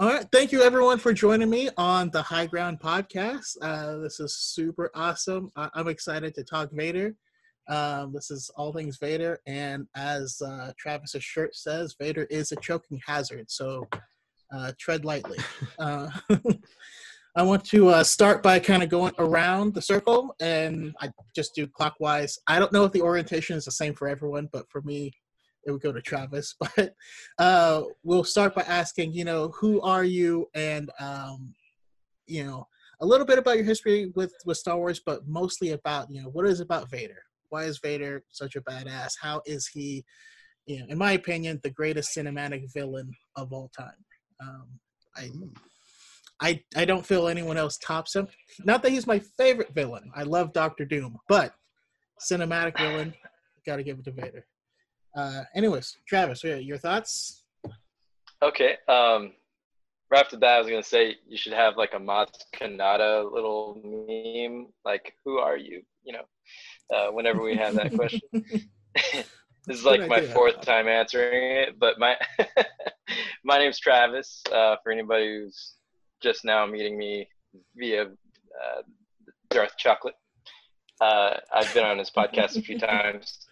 All right. Thank you, everyone, for joining me on the High Ground podcast. Uh, this is super awesome. I- am excited to talk Vader. Um, this is all things Vader. And as uh, Travis's shirt says, Vader is a choking hazard. So uh, tread lightly. Uh, I want to uh, start by kind of going around the circle and I just do clockwise. I don't know if the orientation is the same for everyone, but for me, it would go to Travis. But uh, we'll start by asking, you know, who are you, and um, you know, a little bit about your history with with Star Wars, but mostly about you know what is about Vader. Why is Vader such a badass? How is he, you know, in my opinion, the greatest cinematic villain of all time? Um, I. I, I don't feel anyone else tops him. Not that he's my favorite villain. I love Doctor Doom, but cinematic villain, got to give it to Vader. Uh, anyways, Travis, your thoughts? Okay. Um, right the bat, I was gonna say you should have like a Maz Kanata little meme, like "Who are you?" You know, uh, whenever we have that question. this is like my fourth time answering it, but my my name's Travis. Uh, for anybody who's just now meeting me via uh, Darth Chocolate, uh, I've been on his podcast a few times.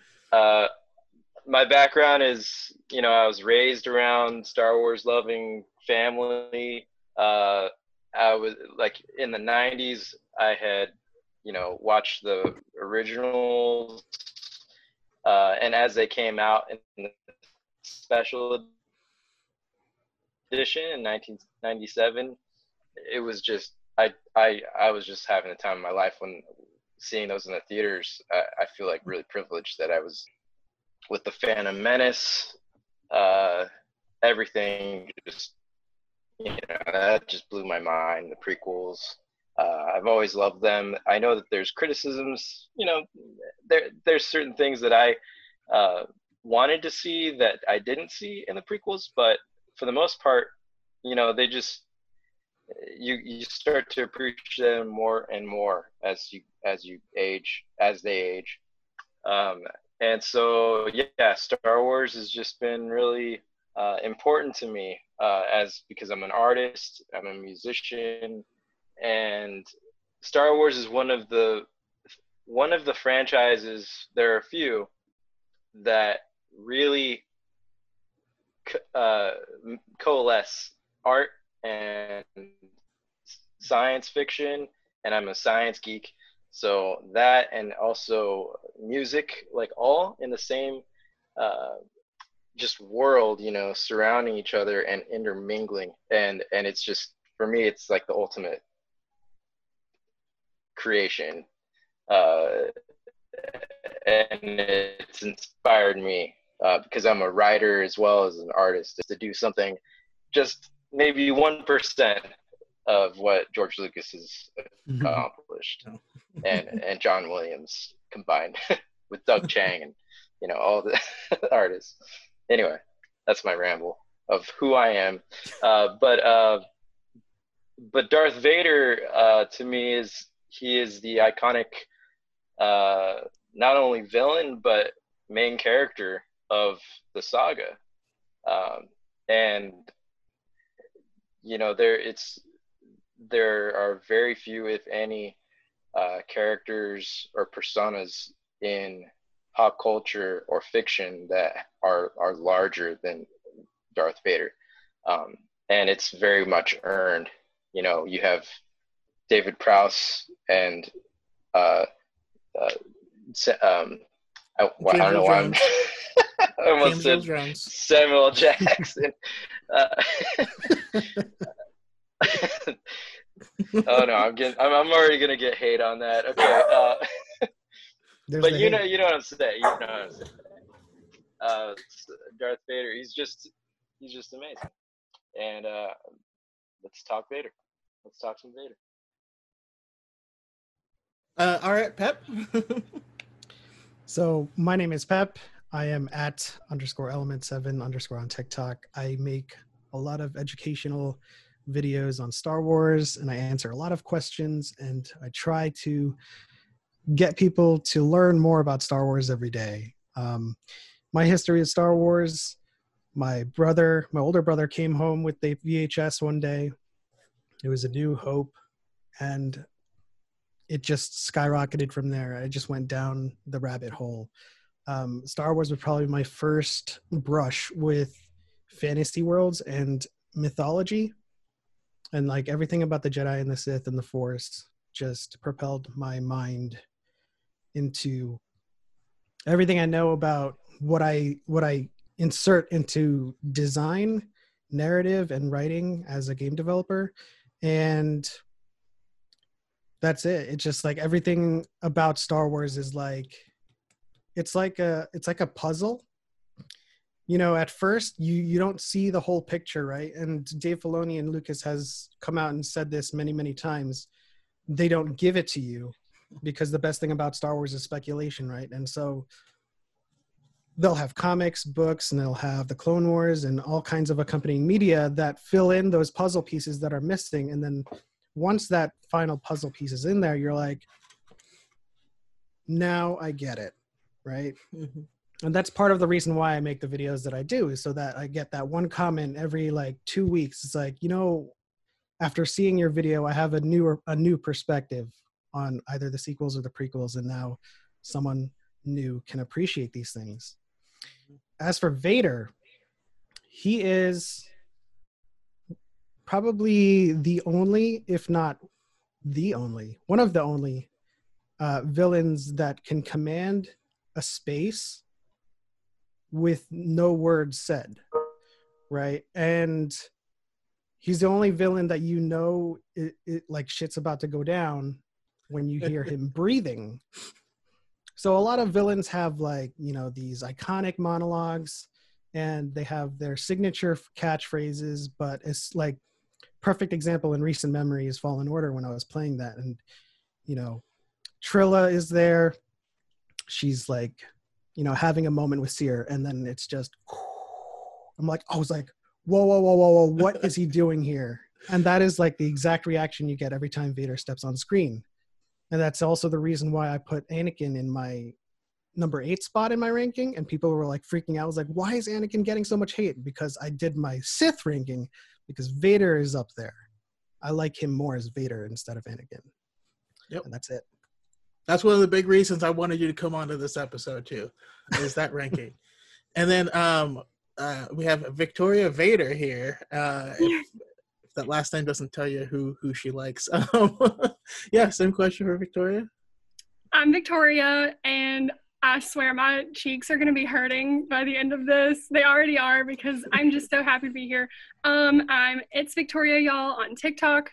My background is, you know, I was raised around Star Wars loving family. Uh, I was like in the 90s, I had, you know, watched the originals. Uh, and as they came out in the special edition in 1997, it was just, I, I, I was just having the time of my life when seeing those in the theaters. I, I feel like really privileged that I was with the Phantom Menace, uh, everything just you know that just blew my mind. The prequels, uh, I've always loved them. I know that there's criticisms. You know, there there's certain things that I uh, wanted to see that I didn't see in the prequels, but for the most part, you know, they just you you start to appreciate them more and more as you as you age as they age. Um, and so yeah star wars has just been really uh, important to me uh, as because i'm an artist i'm a musician and star wars is one of the one of the franchises there are a few that really uh, coalesce art and science fiction and i'm a science geek. So that and also music, like all in the same uh, just world, you know, surrounding each other and intermingling. And and it's just for me, it's like the ultimate creation. Uh, and it's inspired me uh, because I'm a writer as well as an artist to do something just maybe 1% of what George Lucas has mm-hmm. accomplished, and and John Williams combined with Doug Chiang and you know all the artists. Anyway, that's my ramble of who I am. Uh, but uh, but Darth Vader uh, to me is he is the iconic uh, not only villain but main character of the saga, um, and you know there it's there are very few, if any, uh, characters or personas in pop culture or fiction that are are larger than Darth Vader, um, and it's very much earned. You know, you have David Prowse and uh, uh, um, I, I, don't know why I'm. I almost said Samuel Jackson. Uh, oh no, I'm getting. I'm, I'm already gonna get hate on that. Okay. Uh, but you hate. know, you know what I'm saying. You know what I'm saying. Uh, Darth Vader. He's just, he's just amazing. And uh, let's talk Vader. Let's talk some Vader. Uh, all right, Pep. so my name is Pep. I am at underscore element seven underscore on TikTok. I make a lot of educational videos on Star Wars and I answer a lot of questions and I try to get people to learn more about Star Wars every day. Um, my history of Star Wars, my brother, my older brother, came home with the VHS one day. It was A New Hope, and it just skyrocketed from there. I just went down the rabbit hole. Um, Star Wars was probably my first brush with fantasy worlds and mythology, and like everything about the Jedi and the Sith and the Force just propelled my mind into everything I know about what I what I insert into design, narrative, and writing as a game developer, and that's it. It's just like everything about Star Wars is like it's like a it's like a puzzle. You know, at first you you don't see the whole picture, right? And Dave Filoni and Lucas has come out and said this many many times. They don't give it to you because the best thing about Star Wars is speculation, right? And so they'll have comics, books, and they'll have the Clone Wars and all kinds of accompanying media that fill in those puzzle pieces that are missing. And then once that final puzzle piece is in there, you're like, now I get it, right? Mm-hmm. And that's part of the reason why I make the videos that I do is so that I get that one comment every like two weeks. It's like, you know, after seeing your video, I have a new a new perspective on either the sequels or the prequels, and now someone new can appreciate these things. As for Vader, he is probably the only, if not the only, one of the only uh, villains that can command a space with no words said, right? And he's the only villain that you know it, it like shit's about to go down when you hear him breathing so a lot of villains have like, you know, these iconic monologues and they have their signature catchphrases, but it's like perfect example in recent memory is Fallen Order when I was playing that. And, you know, Trilla is there. She's like, you know, having a moment with Cere, and then it's just I'm like, I was like, whoa, whoa, whoa, whoa, whoa, what is he doing here? And that is like the exact reaction you get every time Vader steps on screen and that's also the reason why I put Anakin in my number eight spot in my ranking. And people were like freaking out. I was like, why is Anakin getting so much hate? Because I did my Sith ranking because Vader is up there. I like him more as Vader instead of Anakin. Yep. And that's it. That's one of the big reasons I wanted you to come onto this episode too, is that ranking. And then um, uh, we have Victoria Vader here. Uh, if, that last name doesn't tell you who who she likes. Um, yeah, same question for Victoria. I'm Victoria, and I swear my cheeks are gonna be hurting by the end of this. They already are because I'm just so happy to be here. Um, I'm it's Victoria, y'all, on TikTok.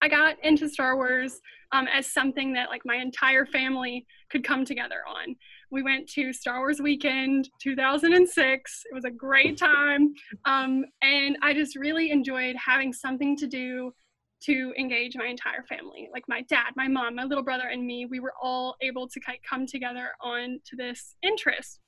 I got into Star Wars um, as something that like my entire family could come together on. We went to Star Wars Weekend 2006. It was a great time. Um, and I just really enjoyed having something to do to engage my entire family. Like my dad, my mom, my little brother, and me, we were all able to come together on to this interest.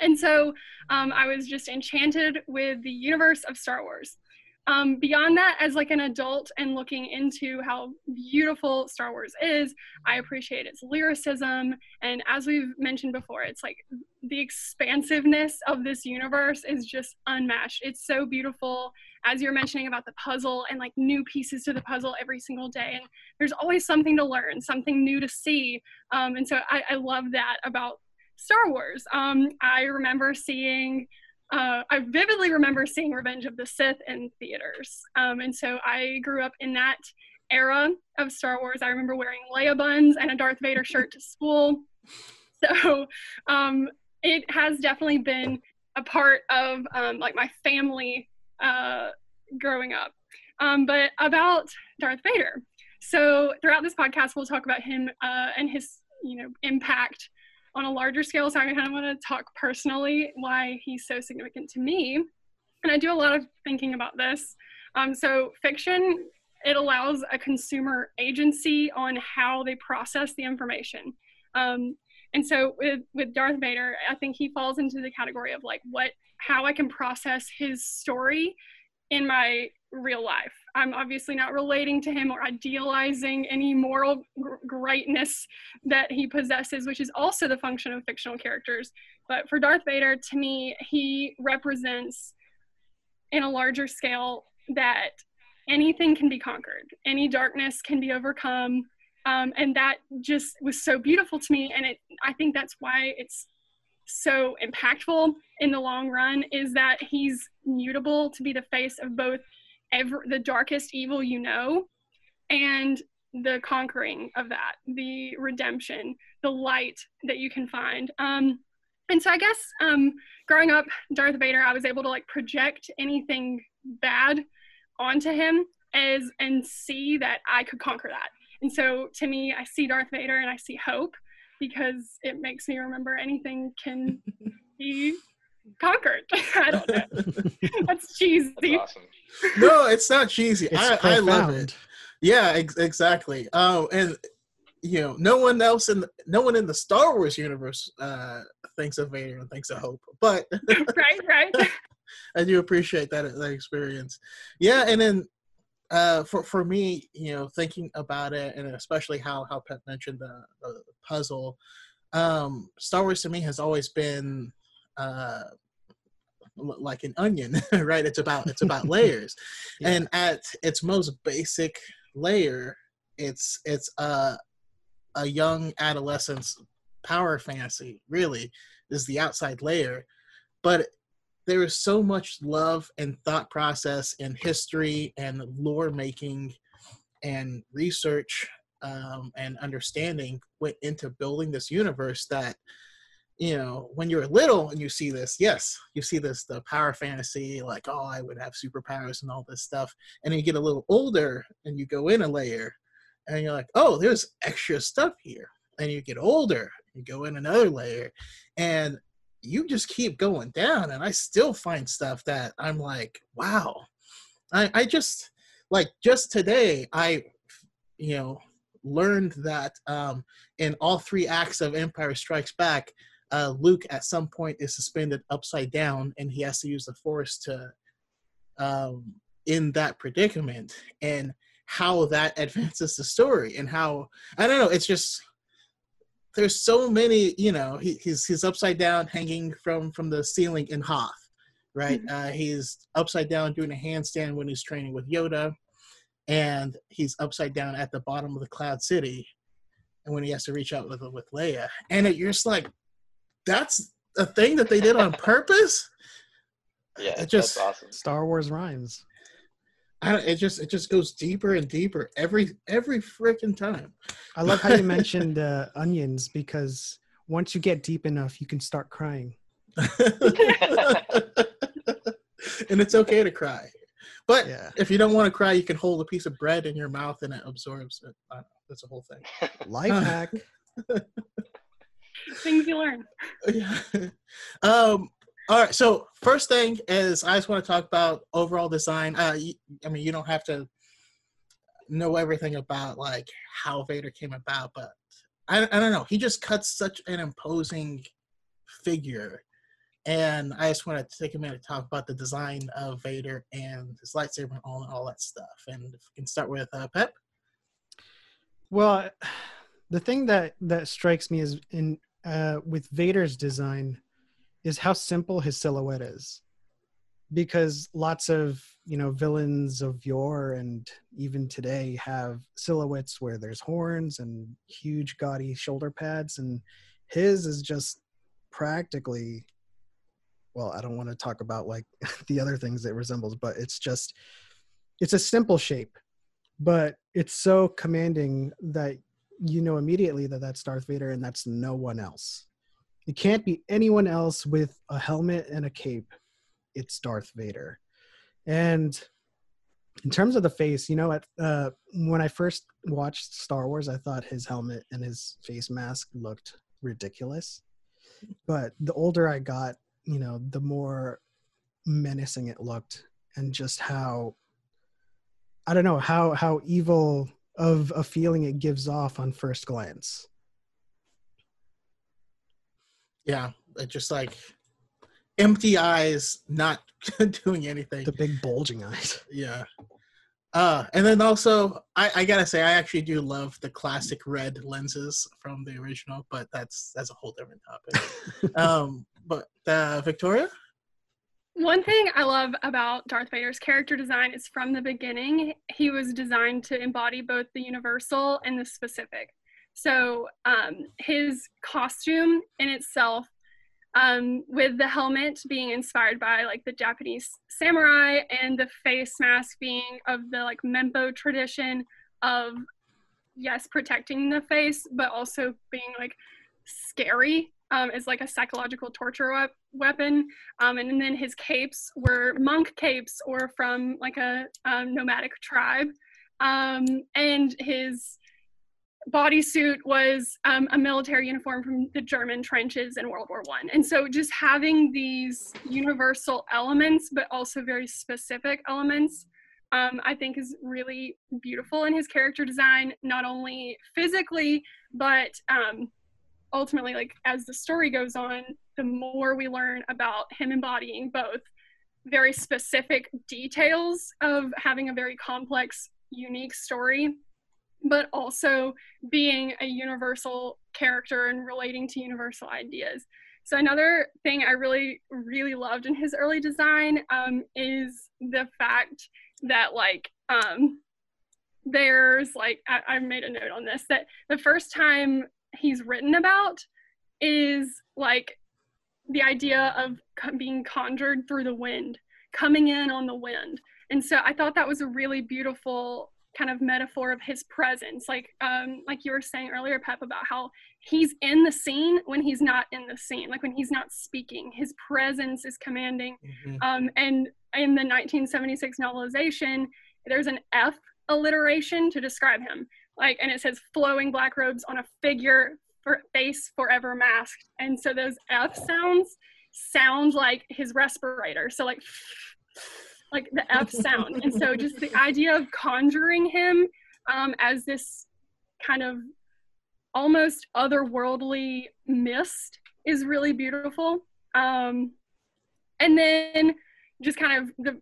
And so um, I was just enchanted with the universe of Star Wars um, beyond that as like an adult and looking into how beautiful star wars is i appreciate its lyricism. And as we've mentioned before it's like the expansiveness of this universe is just unmatched. It's so beautiful. As you're mentioning about the puzzle and like new pieces to the puzzle every single day and there's always something to learn something new to see. Um, and so I, I love that about star wars. Um, i remember seeing uh, I vividly remember seeing Revenge of the Sith in theaters. Um, and so I grew up in that era of Star Wars. I remember wearing Leia buns and a Darth Vader shirt to school. So um, it has definitely been a part of um, like my family uh, growing up. Um, but about Darth Vader. So throughout this podcast, we'll talk about him uh, and his you know impact on a larger scale. So I kind of want to talk personally why he's so significant to me. And I do a lot of thinking about this. Um, so fiction, it allows a consumer agency on how they process the information. Um, and so with, with Darth Vader, I think he falls into the category of like what, how I can process his story in my real life. I'm obviously not relating to him or idealizing any moral greatness that he possesses, which is also the function of fictional characters. But for Darth Vader, to me, he represents in a larger scale that anything can be conquered, any darkness can be overcome. Um, and that just was so beautiful to me. And it, I think that's why it's so impactful in the long run is that he's mutable to be the face of both ever the darkest evil you know and the conquering of that the redemption the light that you can find. Um and so i guess um growing up darth vader i was able to like project anything bad onto him as and see that i could conquer that. And so to me i see darth vader and i see hope because it makes me remember anything can be conquered. I don't know. That's cheesy. That's awesome. No, it's not cheesy. It's I, I, love it. Yeah, ex- exactly. Oh, and you know, no one else in the, no one in the Star Wars universe uh, thinks of Vader and thinks of Hope, but right, right. I do appreciate that that experience. Yeah, and then uh, for for me, you know, thinking about it, and especially how how Pep mentioned the, the puzzle, um, Star Wars to me has always been uh, like an onion, right? It's about it's about layers, yeah. and at its most basic layer, it's it's a a young adolescent's power fantasy. Really, is the outside layer, but there is so much love and thought process and history and lore making and research um, and understanding went into building this universe that you know, when you're little and you see this, yes, you see this the power fantasy, like, oh, I would have superpowers and all this stuff. And you get a little older and you go in a layer and you're like, oh, there's extra stuff here. And you get older, you go in another layer, and you just keep going down. And I still find stuff that I'm like, wow. I, I just like just today I you know learned that um in all three acts of Empire Strikes Back, uh, Luke at some point is suspended upside down and he has to use the force to um, in that predicament and how that advances the story and how I don't know it's just there's so many you know he, he's he's upside down hanging from from the ceiling in Hoth right mm-hmm. uh, he's upside down doing a handstand when he's training with Yoda and he's upside down at the bottom of the Cloud City and when he has to reach out with with Leia and it, you're just like that's a thing that they did on purpose. Yeah, it just awesome. Star Wars rhymes. I don't, it just it just goes deeper and deeper every every freaking time. I love how you mentioned uh, onions because once you get deep enough, you can start crying. and it's okay to cry, but yeah. if you don't want to cry, you can hold a piece of bread in your mouth and it absorbs it. That's a whole thing. Life hack things you learn. Yeah. Um, all right. So first thing is, I just want to talk about overall design. Uh, I mean, you don't have to know everything about like how Vader came about, but I, I don't know. He just cuts such an imposing figure, and I just want to take a minute to talk about the design of Vader and his lightsaber and all and all that stuff. And if we can start with uh, Pep. Well, the thing that that strikes me is in uh, with Vader's design is how simple his silhouette is. Because lots of you know villains of yore and even today have silhouettes where there's horns and huge gaudy shoulder pads, and his is just practically. Well, I don't want to talk about like the other things it resembles, but it's just it's a simple shape, but it's so commanding that you know immediately that that's Darth Vader and that's no one else. It can't be anyone else with a helmet and a cape. It's Darth Vader. And in terms of the face, you know, at, uh, when I first watched Star Wars, I thought his helmet and his face mask looked ridiculous. But the older I got, you know, the more menacing it looked, and just how I don't know how how evil of a feeling it gives off on first glance. Yeah, it just like empty eyes, not doing anything. The big bulging eyes. Yeah. Uh, and then also, I, I gotta say, I actually do love the classic red lenses from the original, but that's that's a whole different topic. um, but uh, Victoria, One thing I love about Darth Vader's character design is from the beginning, he was designed to embody both the universal and the specific. So um, his costume in itself, um, with the helmet being inspired by like the Japanese samurai and the face mask being of the like Mempo tradition of, yes, protecting the face, but also being like scary um, like a psychological torture wep- weapon. Um, and then his capes were monk capes or from like a um, nomadic tribe. Um, and his bodysuit was um, a military uniform from the German trenches in World War One. And so just having these universal elements, but also very specific elements, um, I think is really beautiful in his character design, not only physically, but ultimately, like as the story goes on, the more we learn about him embodying both very specific details of having a very complex, unique story, but also being a universal character and relating to universal ideas. So another thing I really, really loved in his early design um, is the fact that like um, there's like I, I made a note on this that the first time he's written about is like the idea of being conjured through the wind, coming in on the wind. And so I thought that was a really beautiful kind of metaphor of his presence. Like um, like you were saying earlier, Pep, about how he's in the scene when he's not in the scene, like when he's not speaking. His presence is commanding. Mhm. Um, and in the 1976 novelization, there's an F alliteration to describe him. Like, and it says flowing black robes on a figure for face forever masked. And so those F sounds sound like his respirator. So like, like the F sound. and so just the idea of conjuring him um, as this kind of almost otherworldly mist is really beautiful. Um, and then just kind of the,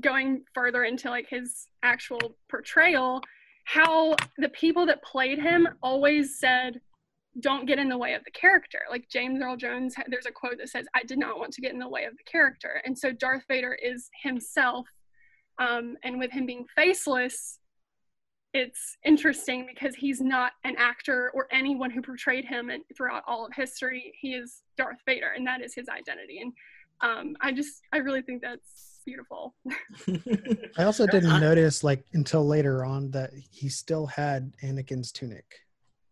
going further into like his actual portrayal, how the people that played him always said, "Don't get in the way of the character." Like James Earl Jones, there's a quote that says, "I did not want to get in the way of the character," and so Darth Vader is himself, um, and with him being faceless, it's interesting because he's not an actor or anyone who portrayed him and throughout all of history. He is Darth Vader, and that is his identity. And um, I just, I really think that's beautiful. I also didn't notice like until later on that he still had Anakin's tunic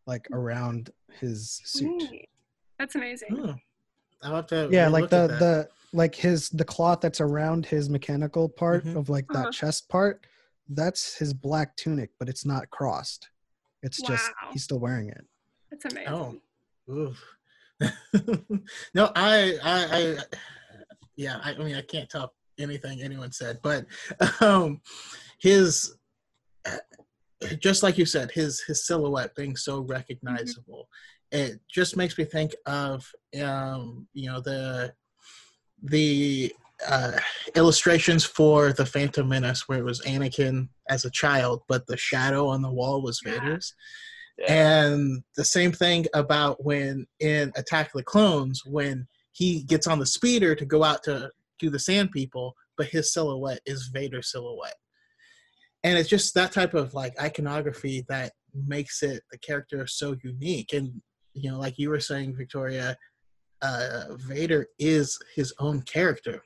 like Hmm. around his suit. Neat. That's amazing. Oh, I'll have to Yeah, like the the like his the cloth that's around his mechanical part Mhm. of like that Uh-huh. chest part. That's his black tunic, but it's not crossed. It's just he's still wearing it. That's amazing. Oh. No, I, I, I, yeah. I, I mean, I can't top anything anyone said, but um, his, just like you said, his his silhouette being so recognizable, it just makes me think of, um, you know, the the uh, illustrations for the Phantom Menace, where it was Anakin as a child, but the shadow on the wall was Yeah. Vader's. Yeah. And the same thing about when in Attack the Clones, when he gets on the speeder to go out to do the Sand People, but his silhouette is Vader's silhouette. And it's just that type of like iconography that makes it the character so unique. And you know, like you were saying, Victoria, uh, Vader is his own character.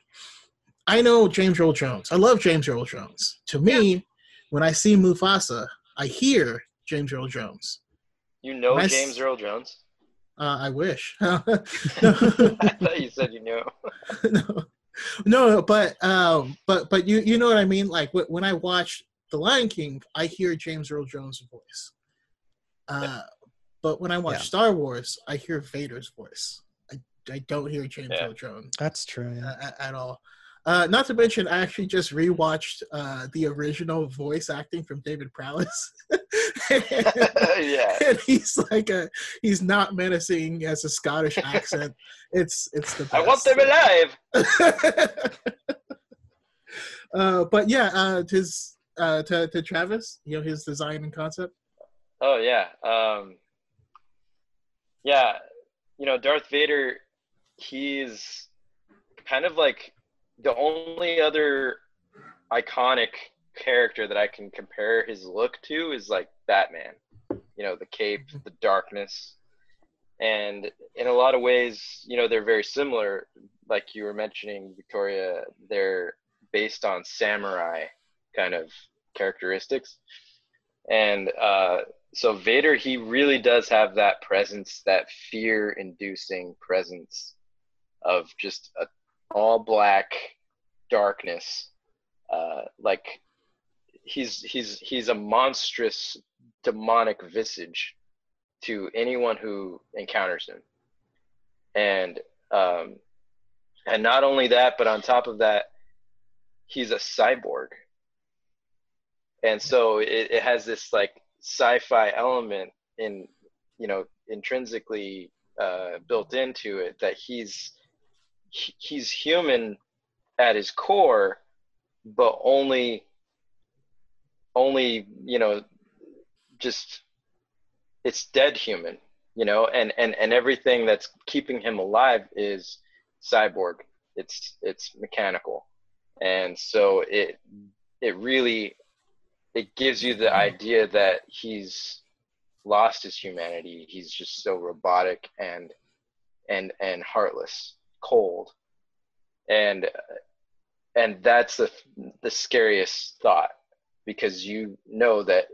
I know James Earl Jones. I love James Earl Jones. To me, when I see Mufasa, I hear James Earl Jones. You know. James Earl Jones? Uh, I wish. I thought you said you knew. no, no, but um, but but you you know what I mean. Like when I watch The Lion King, I hear James Earl Jones' voice. Uh, but when I watch Yeah. Star Wars, I hear Vader's voice. I, I don't hear James Yeah. Earl Jones That's true. Yeah. uh, at all. Uh, not to mention, I actually just rewatched uh, the original voice acting from David Prowse, yeah. and he's like a he's not menacing as a Scottish accent. It's it's the best. I want them alive. uh, but yeah, uh, his uh, to to Travis, you know his design and concept. Oh yeah. Um, yeah, you know, Darth Vader, he's kind of like the only other iconic character that I can compare his look to is like Batman. You know, the cape, the darkness. And in a lot of ways, you know, they're very similar. Like you were mentioning, Victoria, they're based on samurai kind of characteristics. And uh, so Vader, he really does have that presence, that fear-inducing presence of just a all black darkness. Uh, like he's he's he's a monstrous demonic visage to anyone who encounters him. And um, and not only that, but on top of that, he's a cyborg. And so it, it has this like sci-fi element in you know intrinsically uh, built into it that he's he- he's human at his core but only only you know just it's dead human you know? And and and everything that's keeping him alive is cyborg. It's it's mechanical. And so it it really it gives you the idea that he's lost his humanity. He's just so robotic and and and heartless cold. And and that's the the scariest thought because you know that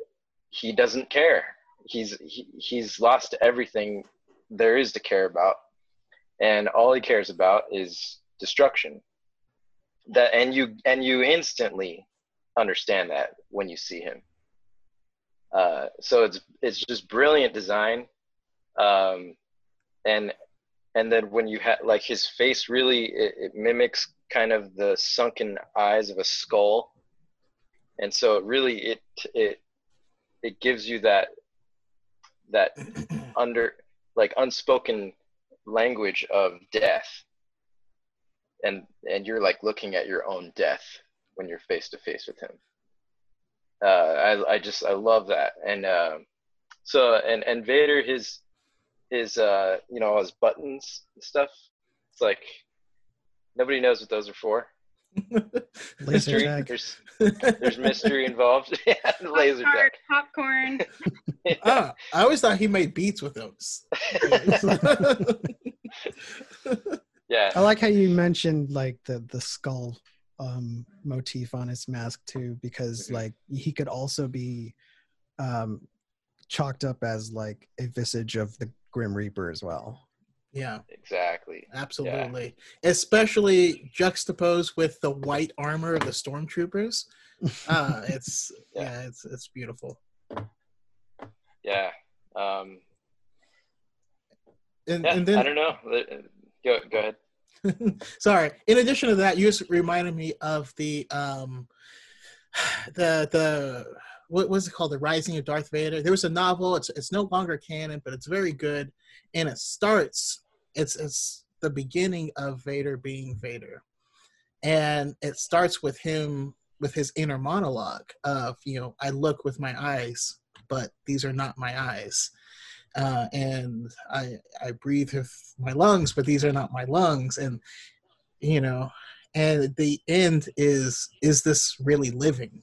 he doesn't care. He's he, he's lost everything there is to care about. And all he cares about is destruction. That and you and you instantly understand that when you see him. Uh, so it's it's just brilliant design. Um, and and then when you have like his face really it, it mimics kind of the sunken eyes of a skull. And so it really it it it gives you that that under like unspoken language of death. And and you're like looking at your own death when you're face to face with him. Uh i i just i love that. And um so and and vader his his uh you know his buttons and stuff it's like nobody knows what those are for Laser mystery tag. there's there's mystery involved yeah the laser Pop-Tart, tag popcorn. ah, I always thought he made beats with those. yeah I like how you mentioned like the the skull um motif on his mask too, because Mhm. like he could also be um chalked up as like a visage of the Grim Reaper as well. Yeah, exactly absolutely. Especially juxtaposed with the white armor of the stormtroopers. Uh, it's Yeah. yeah, it's it's beautiful. yeah um And, yeah and then i don't know go go ahead Sorry. In addition to that, you just reminded me of the um the the what was it called? The Rising of Darth Vader. There was a novel. It's it's no longer canon, but it's very good. And it starts. It's it's the beginning of Vader being Vader, and it starts with him with his inner monologue of you know I look with my eyes, but these are not my eyes uh, and I I breathe with my lungs, but these are not my lungs, and you know, and the end is is this really living?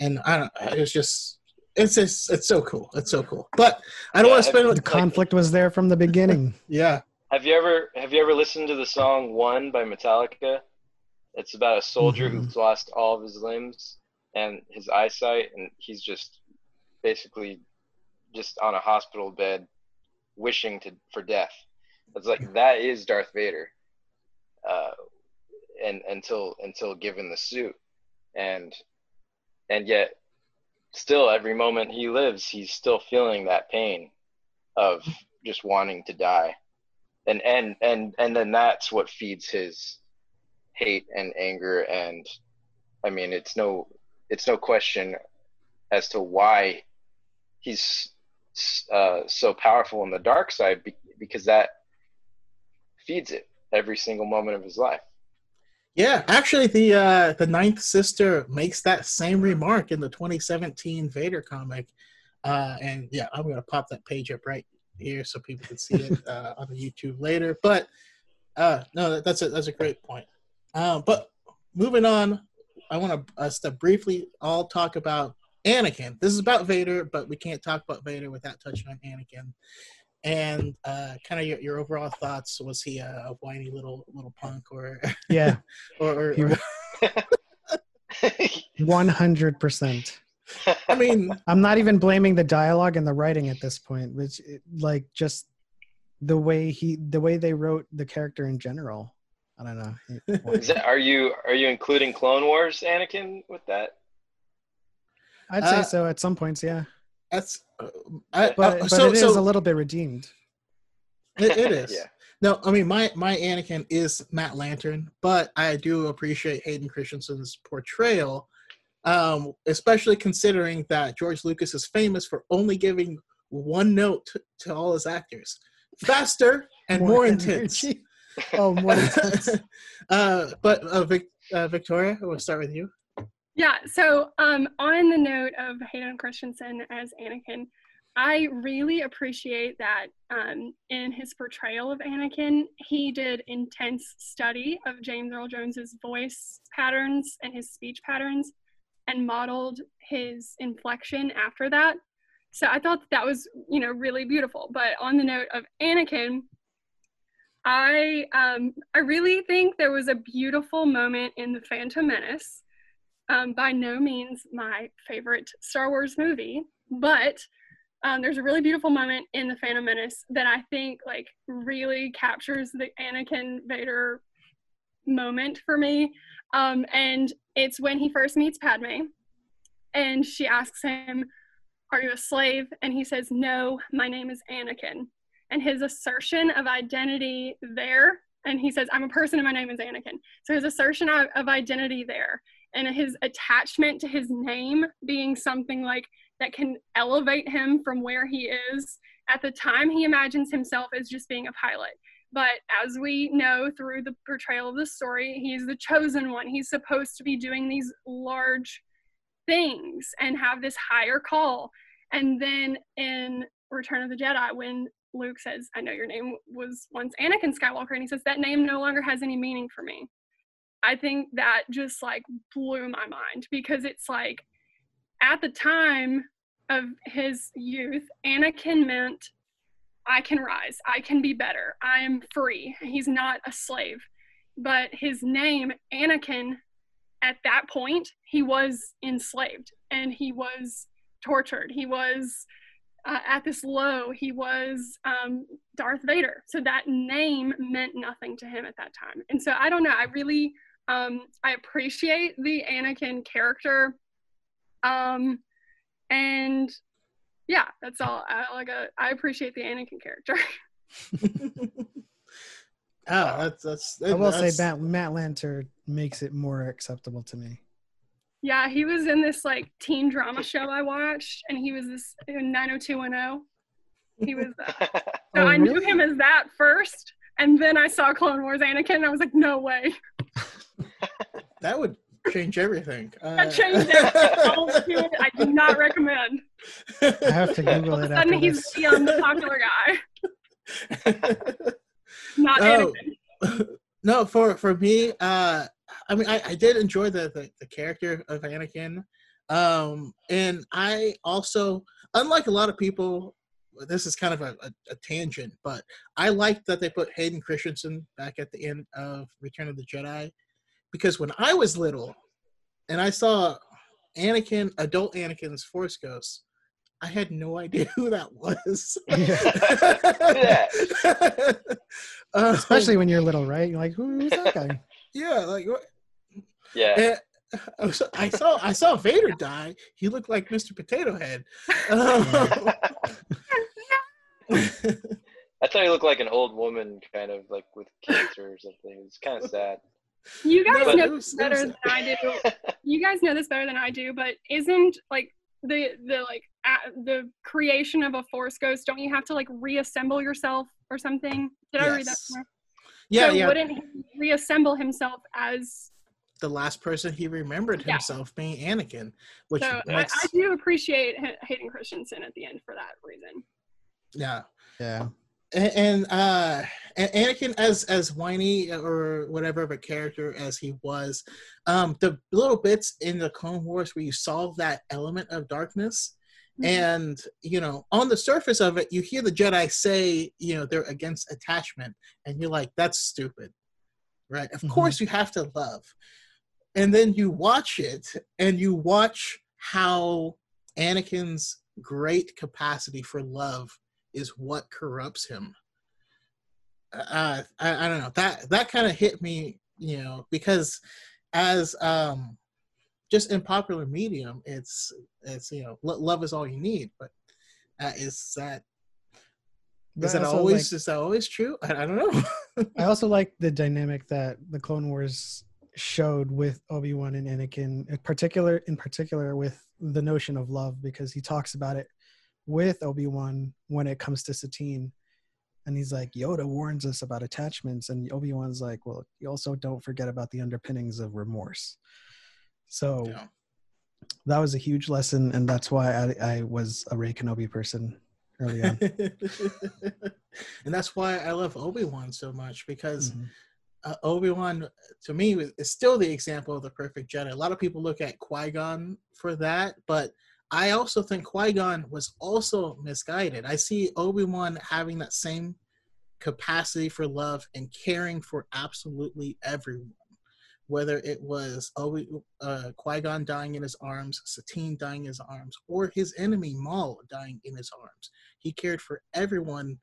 And I don't. It's just it's just it's so cool. It's so cool. But I don't Yeah, want to spend. The Like, conflict was there from the beginning. yeah. Have you ever have you ever listened to the song "One" by Metallica? It's about a soldier who's lost all of his limbs and his eyesight, and he's just basically just on a hospital bed, wishing to for death. It's like that is Darth Vader, uh, and until until given the suit, and and yet still every moment he lives, he's still feeling that pain of just wanting to die and and and and then that's what feeds his hate and anger and i mean it's no it's no question as to why he's uh, so powerful in the dark side because that feeds it every single moment of his life. Yeah, actually, the uh, the Ninth Sister makes that same remark in the 2017 Vader comic, uh, and yeah, I'm gonna pop that page up right here so people can see it uh, on the YouTube later. But uh, no, that's a that's a great point. Uh, but moving on, I want us to briefly all talk about Anakin. This is about Vader, but we can't talk about Vader without touching on Anakin. And uh, kind of your, your overall thoughts. Was he a, a whiny little little punk, or yeah, or, or, one hundred percent. I mean, I'm not even blaming the dialogue and the writing at this point, which like just the way he, the way they wrote the character in general. I don't know. That, are you are you including Clone Wars Anakin with that? I'd say uh, so at some points, yeah. That's, uh, I, but, uh, but so, it is so, a little bit redeemed. it, it is. yeah. No, I mean my my Anakin is Matt Lanter, but I do appreciate Hayden Christensen's portrayal, um, especially considering that George Lucas is famous for only giving one note to, to all his actors: faster and more, more intense. oh, more intense. uh, but uh, Vic, uh, Victoria, we'll start with you. Yeah, so um, on the note of Hayden Christensen as Anakin, I really appreciate that um, in his portrayal of Anakin, he did intense study of James Earl Jones's voice patterns and his speech patterns and modeled his inflection after that. So I thought that, that was, you know, really beautiful. But on the note of Anakin, I um, I really think there was a beautiful moment in the Phantom Menace um, by no means my favorite Star Wars movie, but um, there's a really beautiful moment in the Phantom Menace that I think like really captures the Anakin Vader moment for me. Um, and it's when he first meets Padme, and she asks him, "Are you a slave?" And he says, "No, my name is Anakin." And his assertion of identity there, and he says, "I'm a person, and my name is Anakin." So his assertion of, of identity there and his attachment to his name being something like that can elevate him from where he is. At the time, he imagines himself as just being a pilot. But as we know through the portrayal of the story, he's the chosen one. He's supposed to be doing these large things and have this higher call. And then in Return of the Jedi, when Luke says, I know your name was once Anakin Skywalker, and he says, That name no longer has any meaning for me. I think that just like blew my mind because it's like at the time of his youth, Anakin meant I can rise, I can be better, I am free. He's not a slave. But his name, Anakin, at that point, he was enslaved and he was tortured. He was uh, at this low, he was um, Darth Vader. So that name meant nothing to him at that time. And so I don't know, I really um, I appreciate the Anakin character. Um, and yeah, that's all. I like a, I appreciate the Anakin character. oh, that's that's. I will that's... say Matt Matt Lanter makes it more acceptable to me. Yeah, he was in this like teen drama show I watched, and he was this in 90210. He was. Uh, so oh, I knew him as that first, and then I saw Clone Wars Anakin, and I was like, no way. That would change everything. Uh, that changed it. I do not recommend. I have to Google it. Suddenly he's this. beyond the popular guy. not oh, No, for for me, uh, I mean, I, I did enjoy the, the, the character of Anakin, um, and I also, unlike a lot of people, this is kind of a, a, a tangent, but I liked that they put Hayden Christensen back at the end of Return of the Jedi because when I was little and I saw Anakin, adult Anakin's Force Ghost, I had no idea who that was. Yeah. um, Especially when you're little, right? You're like, who's that guy? Yeah, like what? Yeah. And I saw I saw Vader die. He looked like Mr. Potato Head. Um, I thought he looked like an old woman, kind of like with cancer or something. It's kind of sad. You guys no, know this better than I do. You guys know this better than I do, but isn't like the the like a the creation of a force ghost don't you have to like reassemble yourself or something did i read that Yes. somewhere? Yeah, so yeah. wouldn't he reassemble himself as The last person he remembered Yeah. himself being Anakin, which so I, makes I do appreciate Hay- hayden christensen at the end for that reason yeah. Yeah. And, and uh and anakin as as whiny or whatever of a character as he was um the little bits in the clone wars where you solve that element of darkness Mhm. and you know on the surface of it you hear the jedi say you know they're against attachment and you're like that's stupid right of Mhm. course you have to love and then you watch it and you watch how anakin's great capacity for love is what corrupts him. Uh, I, I don't know. That that kind of hit me you know because as um just in popular medium it's it's you know love is all you need but uh, is that is that always like, is that always true? I, I don't know. I also like the dynamic that the Clone Wars showed with Obi Wan and Anakin, in particular, in particular with the notion of love, because he talks about it with Obi Wan when it comes to Satine, and he's like, Yoda warns us about attachments, and Obi Wan's like, well, you also don't forget about the underpinnings of remorse. So Yeah. that was a huge lesson, and that's why I, I was a Ray Kenobi person early on. and that's why I love Obi Wan so much because Mhm. uh, Obi Wan to me is still the example of the perfect Jedi. A lot of people look at Qui Gon for that, but I also think Qui Gon was also misguided. I see Obi Wan having that same capacity for love and caring for absolutely everyone. Whether it was Obi uh, Qui Gon dying in his arms, Satine dying in his arms, or his enemy Maul dying in his arms, he cared for everyone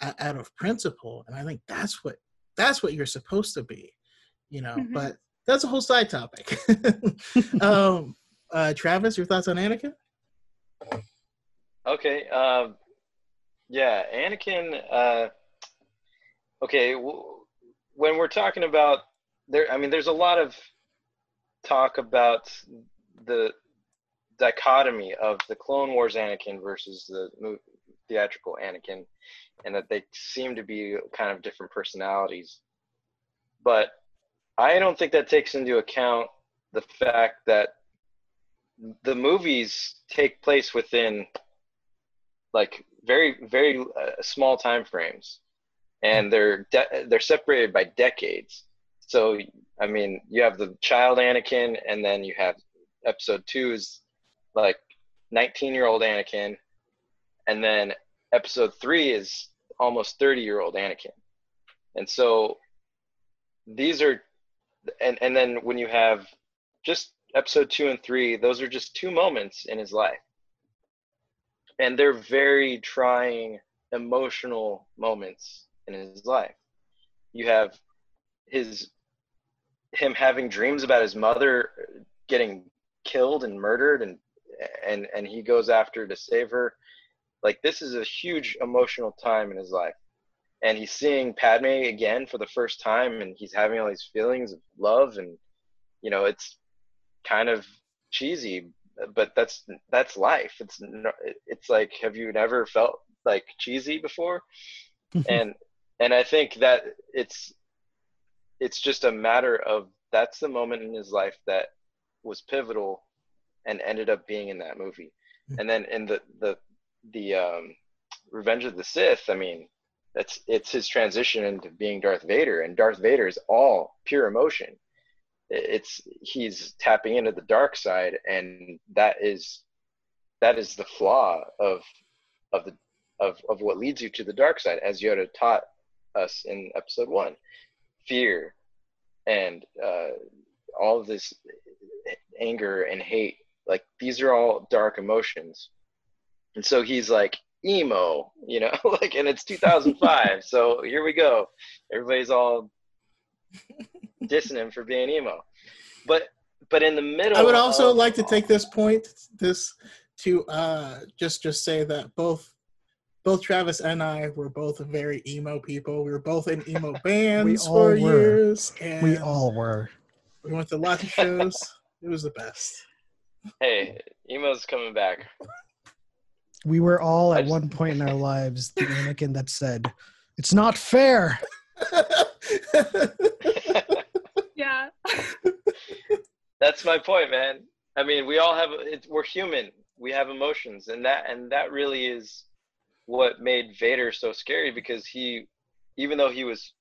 out of principle, and I think that's what that's what you're supposed to be, you know. Mhm. But that's a whole side topic. um, uh, Travis, your thoughts on Anakin? Okay. Um, yeah, Anakin. Uh, okay, w- when we're talking about there, I mean, there's a lot of talk about the dichotomy of the Clone Wars Anakin versus the theatrical Anakin, and that they seem to be kind of different personalities. But I don't think that takes into account the fact that the movies take place within like very very uh, small time frames. And they're de- they're separated by decades. So i mean you have the child anakin and then you have episode 2 is like 19 year old anakin and then episode 3 is almost 30 year old anakin. And so these are and and then when you have just episode 2 and 3 those are just two moments in his life. And they're very trying emotional moments in his life. You have his him having dreams about his mother getting killed and murdered and and and he goes after to save her. Like this is a huge emotional time in his life. And he's seeing padme again for the first time and he's having all these feelings of love and you know it's kind of cheesy but that's that's life. It's it's like have you never felt like cheesy before? And and i think that it's it's just a matter of that's the moment in his life that was pivotal and ended up being in that movie. And then in the the the um revenge of the sith i mean that's it's his transition into being darth vader and darth vader is all pure emotion it's he's tapping into the dark side and that is that is the flaw of of the of of what leads you to the dark side as yoda taught us in episode one. Fear and uh all this anger and hate like these are all dark emotions. And so he's like emo you know like and it's 2005 so here we go. Everybody's all dissing him for being emo but but in the middle I would also of- like to take this point this to uh just just say that both both Travis and I were both very emo people. We were both in emo bands all for were. years, and we all were. we went to lots of shows. It was the best. hey Emo's coming back. We were all at just- one point in our lives the Anakin that said, "It's not fair." Yeah. That's my point, man. I mean, we all have it, we're human. We have emotions and that and that really is what made Vader so scary because he even though he was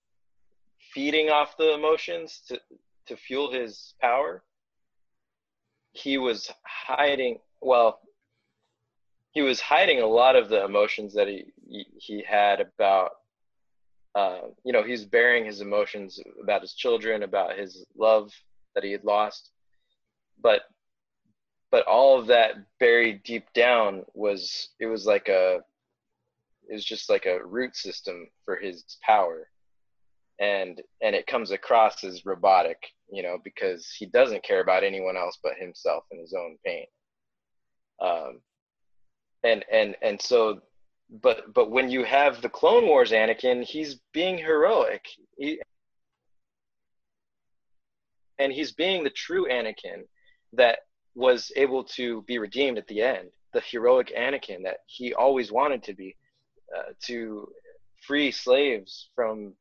feeding off the emotions to to fuel his power, he was hiding well he was hiding a lot of the emotions that he he, he had about uh, you know he's bearing his emotions about his children about his love that he had lost. But but all of that buried deep down was it was like a it was just like a root system for his power. And and it comes across as robotic you know because he doesn't care about anyone else but himself and his own pain. Um and and and so but but when you have the clone wars anakin he's being heroic. He, and he's being the true anakin that was able to be redeemed at the end the heroic anakin that he always wanted to be uh, to free slaves from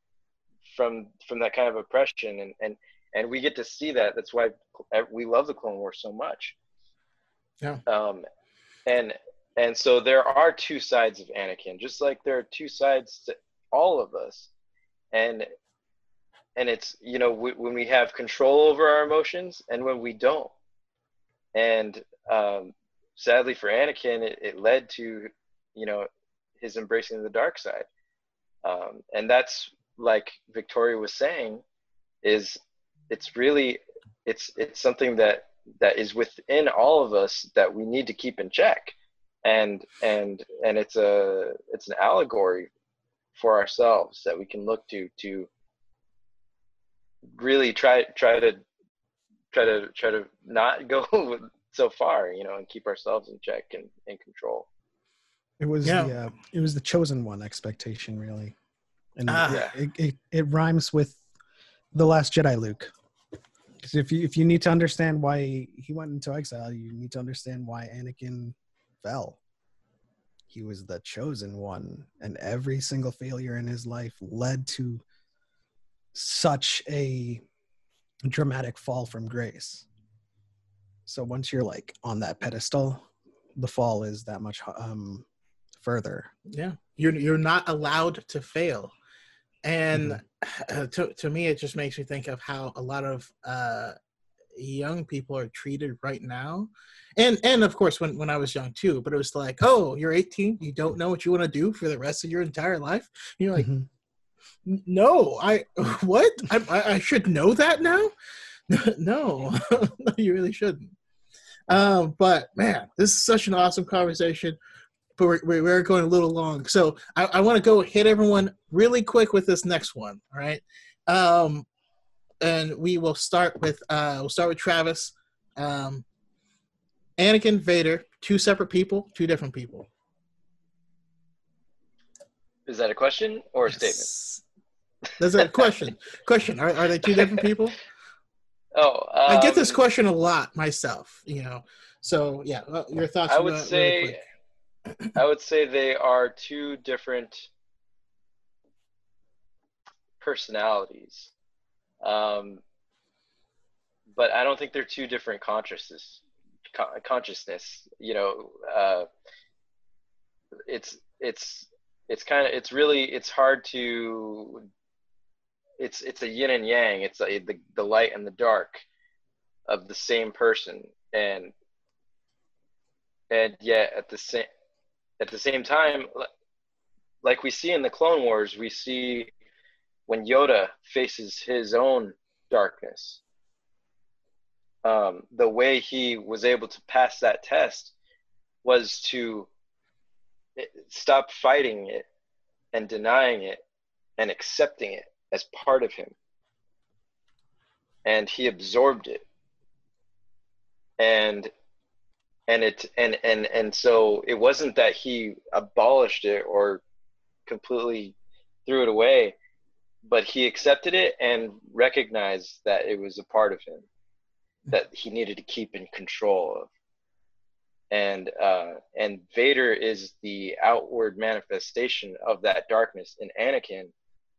from from that kind of oppression. And and and we get to see that. That's why we love the clone wars so much. Yeah. um and and so there are two sides of anakin just like there are two sides to all of us. And and it's you know w- when we have control over our emotions and when we don't. And um sadly for anakin it, it led to you know his embracing the dark side. Um and that's like victoria was saying is it's really it's it's something that that is within all of us that we need to keep in check and and and it's a it's an allegory for ourselves that we can look to to really try try to try to try to not go so far you know and keep ourselves in check and in control It was Yeah. the uh, it was the chosen one expectation, really, and Ah. Yeah. it, it it rhymes with the Last Jedi, Luke. 'Cause if you if you need to understand why he went into exile, you need to understand why Anakin fell. He was the chosen one, and every single failure in his life led to such a dramatic fall from grace. So once you're like on that pedestal, the fall is that much um, further. yeah you're you're not allowed to fail and Mm-hmm. uh, to, to me it just makes me think of how a lot of uh young people are treated right now. And and of course when when i was young too but it was like oh you're 18 you don't know what you want to do for the rest of your entire life? You're like Mhm. No i what? I, I should know that now? No you really shouldn't. Um but man this is such an awesome conversation but we're, we're we're going a little long. So i, I want to go hit everyone really quick with this next one all right? Um and we will start with uh we'll start with travis um anakin vader two separate people two different people is that a question or a statement Yes. That's a question. question. Are, are they two different people? oh I get this um, question a lot myself, you know. So yeah, uh, your thoughts. I would really say. I would say they are two different personalities, um, but I don't think they're two different consciousness. Con- consciousness, you know, uh, it's it's it's kind of it's really it's hard to it's it's a yin and yang. It's a, the the light and the dark of the same person, and and yet at the same at the same time li- like we see in the clone wars we see when yoda faces his own darkness um, the way he was able to pass that test was to stop fighting it and denying it and accepting it as part of him. And he absorbed it. And and it and and and so it wasn't that he abolished it or completely threw it away but he accepted it and recognized that it was a part of him that he needed to keep in control of and uh, and Vader is the outward manifestation of that darkness in Anakin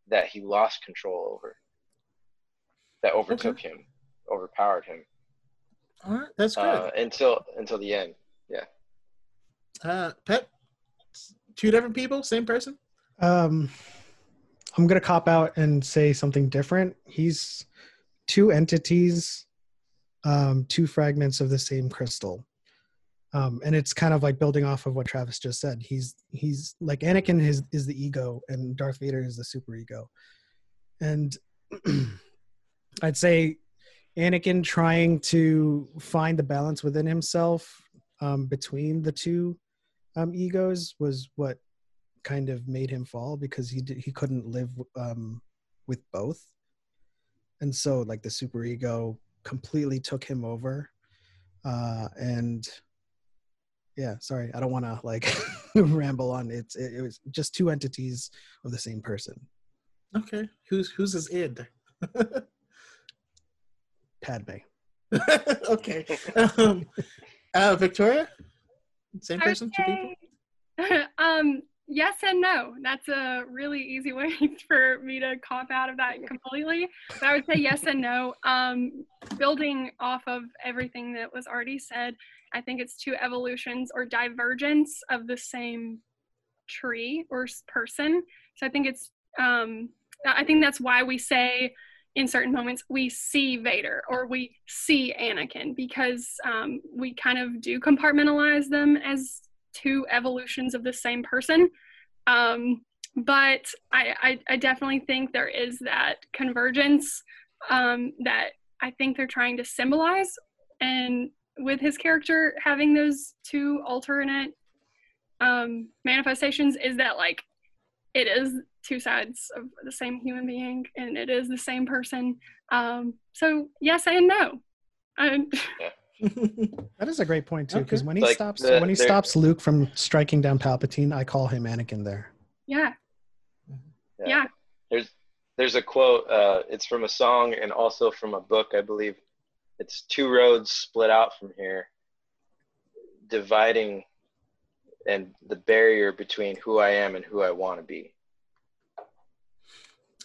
that he lost control over, that overtook okay. him, overpowered him. All right, that's good. Uh, until until the end, yeah. Uh, Pep, two different people, same person. Um, I'm gonna cop out and say something different. He's two entities, um, two fragments of the same crystal. Um, and it's kind of like building off of what Travis just said. He's he's like Anakin is is the ego, and Darth Vader is the super ego. And I'd say Anakin trying to find the balance within himself um, between the two um, egos was what kind of made him fall because he did, he couldn't live um, with both, and so like the super ego completely took him over, uh, and yeah sorry i don't want to like ramble on. It's it, it, was just two entities of the same person. Okay who's who's his id? Padme. Okay um uh victoria? Same person two people? Um yes and no that's a really easy way for me to cop out of that completely but i would say yes and no um building off of everything that was already said I think it's two evolutions or divergence of the same tree or person. So I think it's, um, I think that's why we say in certain moments we see Vader or we see Anakin because um, we kind of do compartmentalize them as two evolutions of the same person. Um, but I, I, I, definitely think there is that convergence um, that I think they're trying to symbolize. And with his character having those two alternate um, manifestations is that like it is two sides of the same human being and it is the same person. Um, so yes and no. And that is a great point too, because okay. when he like stops the, when he stops Luke from striking down Palpatine, I call him Anakin there. Yeah. Yeah. yeah. There's there's a quote. Uh, it's from a song and also from a book, I believe it's two roads split out from here, dividing and the barrier between who I am and who I want to be.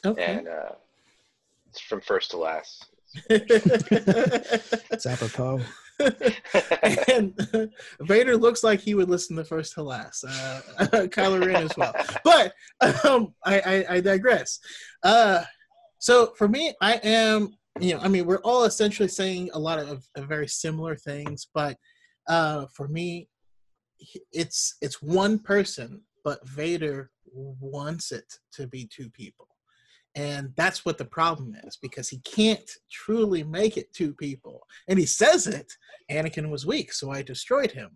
Okay. And uh, it's from first to last. it's apropos. and uh, Vader looks like he would listen to first to last. Uh, Kylo Ren as well. But um, I, I, I digress. Uh, so for me, I am you know, I mean, we're all essentially saying a lot of, of very similar things, but uh, for me, it's it's one person, but Vader wants it to be two people, and that's what the problem is because he can't truly make it two people, and he says it. Anakin was weak, so I destroyed him.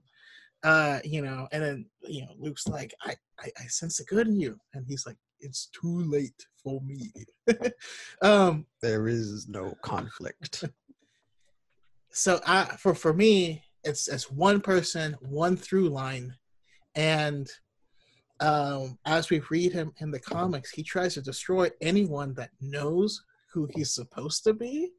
Uh, you know, and then you know, Luke's like, I, I, I sense the good in you, and he's like, it's too late for me. um, there is no conflict. so I, for for me, it's it's one person, one through line, and um, as we read him in the comics, he tries to destroy anyone that knows who he's supposed to be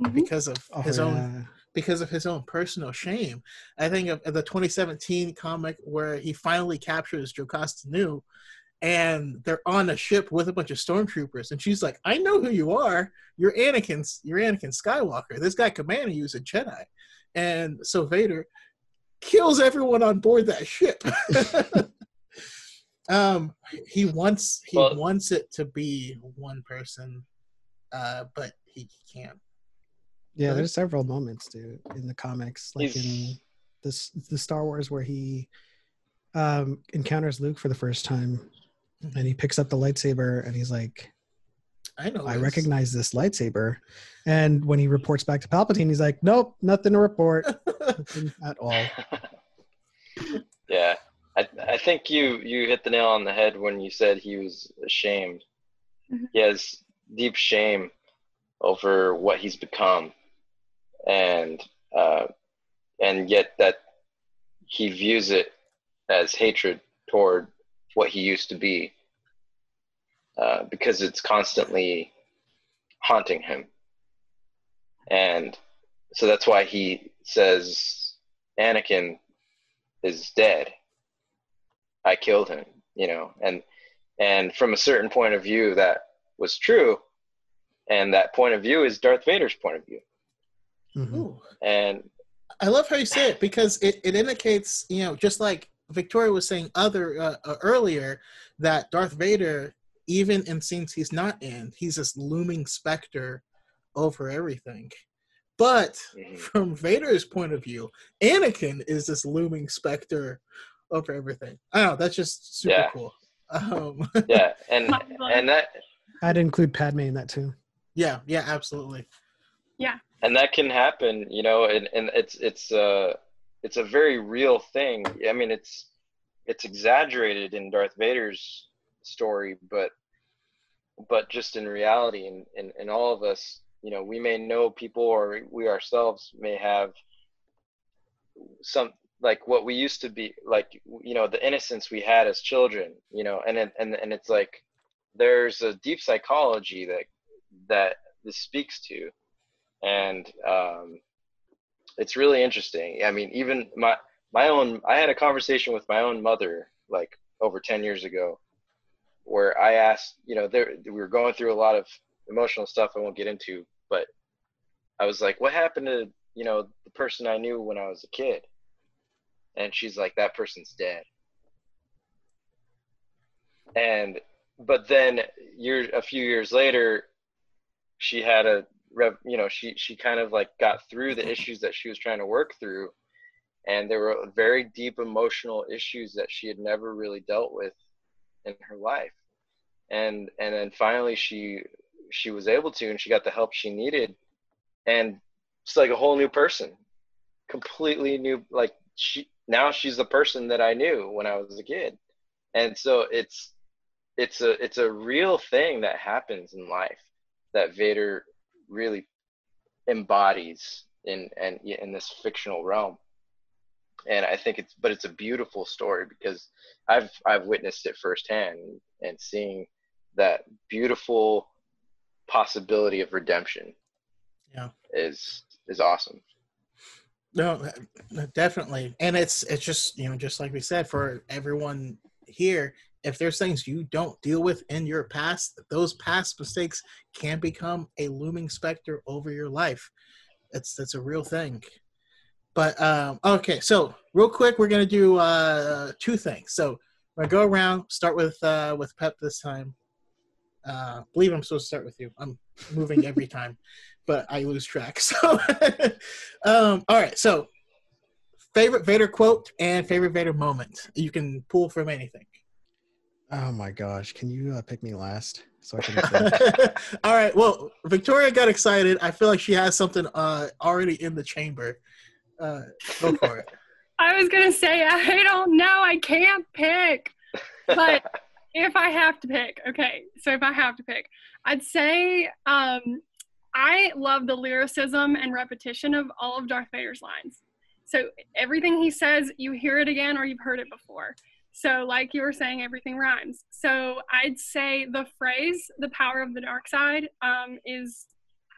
mm-hmm. because of oh, his yeah. own because of his own personal shame. I think of, of, the 2017 comic where he finally captures Jocasta Nu and they're on a ship with a bunch of stormtroopers and she's like i know who you are you're anakin's you're anakin skywalker this guy commanding you is a jedi and so vader kills everyone on board that ship um he wants he well, wants it to be one person uh but he can't yeah there's several moments dude in the comics like in this the star wars where he um encounters luke for the first time and he picks up the lightsaber and he's like I know. I this. recognize this lightsaber. And when he reports back to Palpatine, he's like, "Nope, nothing to report nothing at all." I I think you you hit the nail on the head when you said he was ashamed. Mm-hmm. He has deep shame over what he's become, and uh, and yet that he views it as hatred toward what he used to be uh, because it's constantly haunting him. And so that's why he says Anakin is dead. I killed him, you know, and and from a certain point of view that was true, and that point of view is Darth Vader's point of view. Mhm. And I love how you say it because it, it indicates, you know, just like Victoria was saying other uh, uh, earlier, that Darth Vader, even in scenes he's not in, he's this looming specter over everything. But Mhm. from Vader's point of view, Anakin is this looming specter over everything. I don't know. That's just super Yeah. cool. Um, yeah, and and that I'd include Padme in that too. yeah, yeah, absolutely. Yeah, and that can happen you know and, and it's it's uh it's a very real thing i mean it's it's exaggerated in darth vader's story but but just in reality and in, in all of us you know we may know people or we ourselves may have some like what we used to be like you know the innocence we had as children you know and it, and and it's like there's a deep psychology that that this speaks to and um, it's really interesting. I mean, even my my own I had a conversation with my own mother like over ten years ago, where I asked, you know, there we were going through a lot of emotional stuff I won't get into, but I was like, what happened to you know the person I knew when I was a kid? And she's like, that person's dead. And but then year a few years later, she had a you know she she kind of like got through the issues that she was trying to work through and there were very deep emotional issues that she had never really dealt with in her life and and then finally she she was able to and she got the help she needed and it's like a whole new person completely new like she now she's the person that I knew when I was a kid. And so it's it's a it's a real thing that happens in life that Vader really embodies in and in this fictional realm. And i think it's but it's a beautiful story because i've i've witnessed it firsthand and seeing that beautiful possibility of redemption Yeah. is is awesome No, definitely, and it's it's just you know just like we said for everyone here, if there's things you don't deal with in your past, those past mistakes can become a looming specter over your life. It's that's a real thing. But um, okay, so real quick, we're gonna do uh, two things. So we're gonna go around, start with uh, with Pep this time. Uh, believe I'm supposed to start with you. I'm moving every time, but I lose track. So, um, all right. So, favorite Vader quote and favorite Vader moment. You can pull from anything. Oh my gosh! Can you uh, pick me last so I can? all right. Well, Victoria got excited. I feel like she has something uh, already in the chamber. Uh, go for it. I was gonna say I don't know. I can't pick. But if I have to pick, okay. So if I have to pick, I'd say um, I love the lyricism and repetition of all of Darth Vader's lines. So everything he says, you hear it again or you've heard it before. So like you were saying, everything rhymes. So I'd say the phrase "the power of the dark side" um, is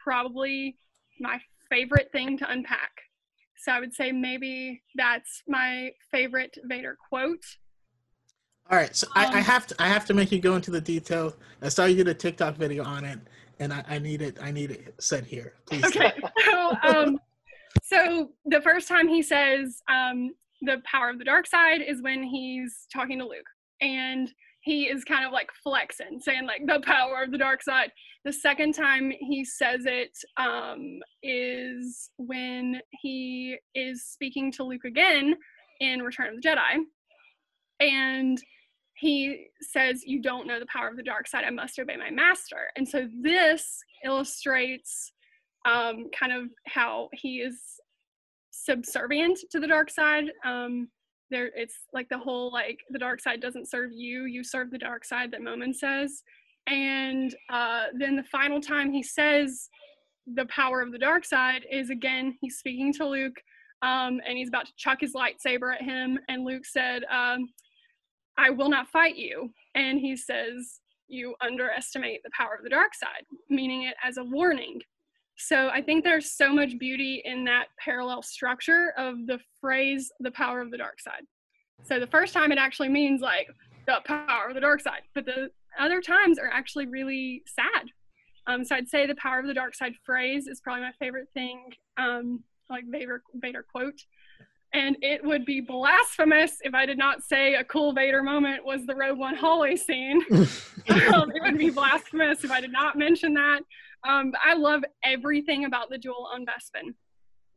probably my favorite thing to unpack. So I would say maybe that's my favorite Vader quote. All right. So I, I Um, have to I have to make you go into the detail. I saw you did a TikTok video on it, and I, I need it I need it said here, please. Okay. So, um, so the first time he says um, the power of the dark side is when he's talking to Luke, and he is kind of like flexing, saying like the power of the dark side. The second time he says it um, is when he is speaking to Luke again in Return of the Jedi, and he says, You don't know the power of the dark side. I must obey my master. And so this illustrates um, kind of how he is subservient to the dark side. Um, there, it's like the whole like the dark side doesn't serve you, you serve the dark side that Momin says. And uh, then the final time he says the power of the dark side is again, he's speaking to Luke um, and he's about to chuck his lightsaber at him. And Luke said, um, I will not fight you. And he says, You underestimate the power of the dark side, meaning it as a warning. So I think there's so much beauty in that parallel structure of the phrase, the power of the dark side. So the first time it actually means like the power of the dark side, but the other times are actually really sad. Um, so I'd say the power of the dark side phrase is probably my favorite thing, um, like Vader, Vader quote. And it would be blasphemous if I did not say a cool Vader moment was the Rogue One hallway scene. um, it would be blasphemous if I did not mention that. Um, I love everything about the duel on Bespin.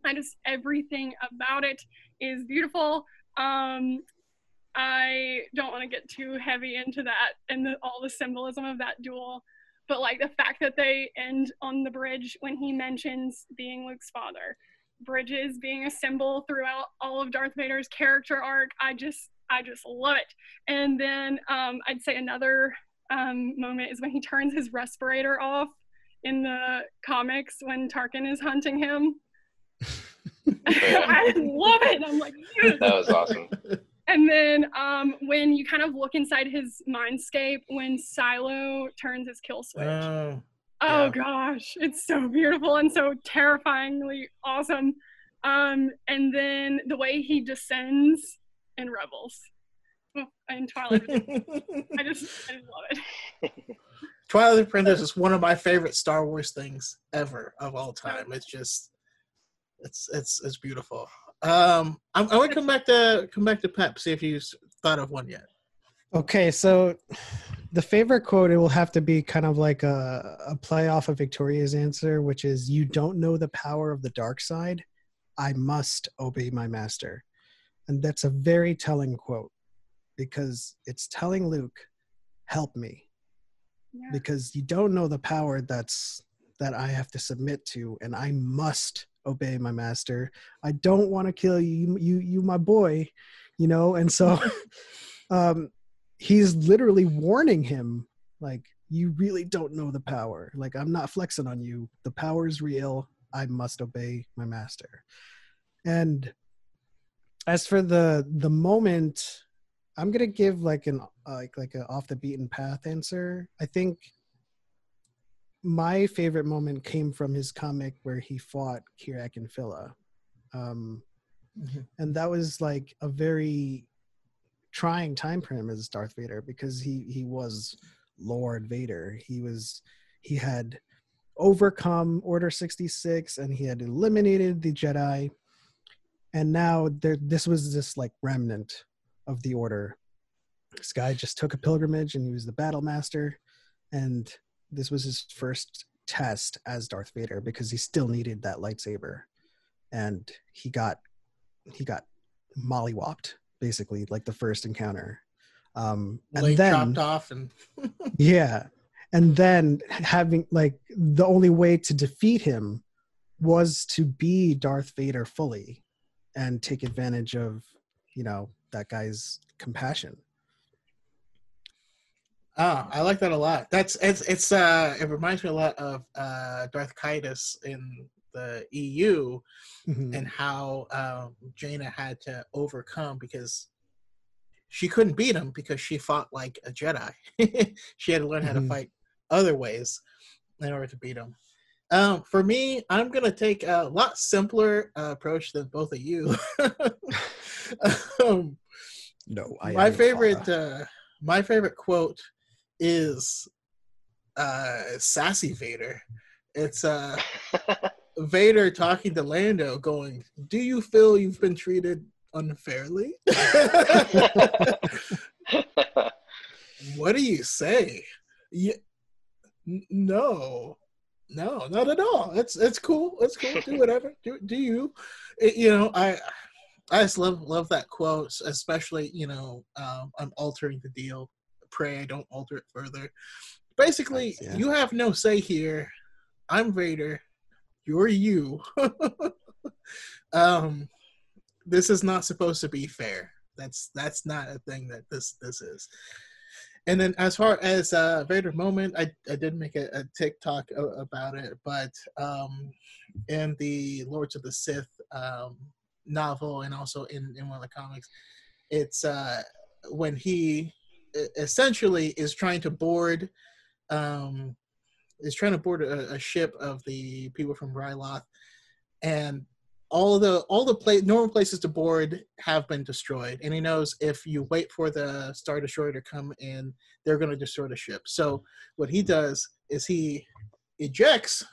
I just everything about it is beautiful. Um, I don't want to get too heavy into that and the, all the symbolism of that duel, but like the fact that they end on the bridge when he mentions being Luke's father, bridges being a symbol throughout all of Darth Vader's character arc. I just I just love it. And then um, I'd say another um, moment is when he turns his respirator off in the comics when Tarkin is hunting him. I love it. I'm like, yes. that was awesome. And then um, when you kind of look inside his mindscape, when Cylo turns his kill switch. Oh, oh yeah. gosh, it's so beautiful and so terrifyingly awesome. Um, and then the way he descends in Rebels. Oh, and Twilight. I just, I just love it. Twilight of the Apprentice is one of my favorite Star Wars things ever of all time. It's just, it's it's it's beautiful. Um, I, I would come back to come back to Pep. See if you s- thought of one yet. Okay, so the favorite quote it will have to be kind of like a, a play off of Victoria's answer, which is "You don't know the power of the dark side. I must obey my master," and that's a very telling quote because it's telling Luke, "Help me," Yeah. because you don't know the power that's that I have to submit to, and I must obey my master. I don't want to kill you, you, you, my boy, you know. And so, um, he's literally warning him, like, you really don't know the power. Like, I'm not flexing on you. The power is real. I must obey my master. And as for the the moment, I'm gonna give like an like like a off the beaten path answer. I think my favorite moment came from his comic where he fought Kirak Infil'a. Um, Mhm. and that was like a very trying time for him as Darth Vader because he he was Lord Vader. He was he had overcome Order 66 and he had eliminated the Jedi. And now there this was this like remnant of the order. This guy just took a pilgrimage and he was the battle master and this was his first test as Darth Vader because he still needed that lightsaber, and he got he got mollywopped basically like the first encounter. Um, and Leg then chopped off and yeah, and then having like the only way to defeat him was to be Darth Vader fully and take advantage of you know that guy's compassion. Oh, I like that a lot. That's it's it's uh it reminds me a lot of uh Darth Caedus in the EU Mhm. and how um Jaina had to overcome because she couldn't beat him because she fought like a Jedi. she had to learn how to Mhm. fight other ways in order to beat him. Um, for me, I'm gonna take a lot simpler uh, approach than both of you. um, No, I my favorite uh my favorite quote is uh sassy vader it's uh vader talking to lando going do you feel you've been treated unfairly? What do you say? Yeah, n- no. No not at all. It's it's cool. It's cool. Do whatever. Do, do you? It- you know i i just love love that quote especially you know um, i'm altering the deal. Pray i don't alter it further. Basically Nice, yeah. you have no say here. I'm vader you're you. Um this is not supposed to be fair. That's that's not a thing that this this is. And then as far as uh vader moment i i did make a, a tiktok about it but um in the lords of the sith um novel and also in in one of the comics it's uh when he essentially is trying to board um is trying to board a, a ship of the people from Ryloth and all the all the play, normal places to board have been destroyed, and he knows if you wait for the star destroyer to come in, they're going to destroy the ship. So what he does is he ejects.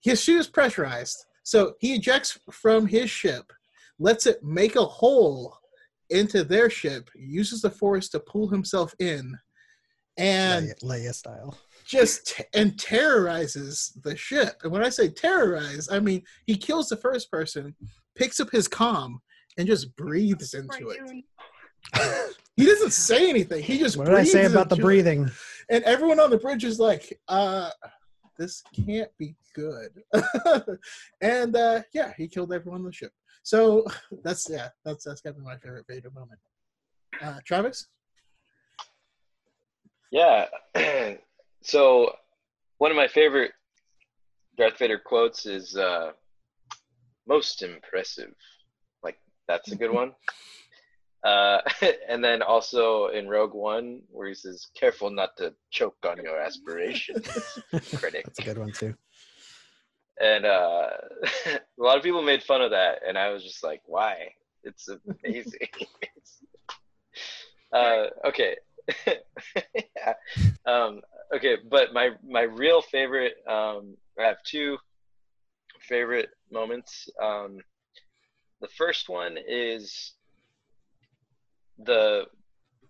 His ship is pressurized, so he ejects from his ship, lets it make a hole into their ship, uses the force to pull himself in, and Leia, Leia style. Just t- and terrorizes the ship. And when I say terrorize, I mean he kills the first person, picks up his comm, and just breathes into it. He doesn't say anything. He just What did I say about the into it. breathing? And everyone on the bridge is like, uh, this can't be good. and uh, yeah, he killed everyone on the ship. So that's yeah, that's that's gotta be my favorite Vader moment. Uh, Travis? Yeah. so one of my favorite Darth Vader quotes is uh, "most impressive." Like that's a good one. Uh, and then also in Rogue One, where he says, "Careful not to choke on your aspirations." Critic. That's a good one too. and uh, a lot of people made fun of that, and I was just like, "Why? It's amazing." Uh, okay, yeah. um, okay, but my my real favorite, um, I have two favorite moments. Um, the first one is the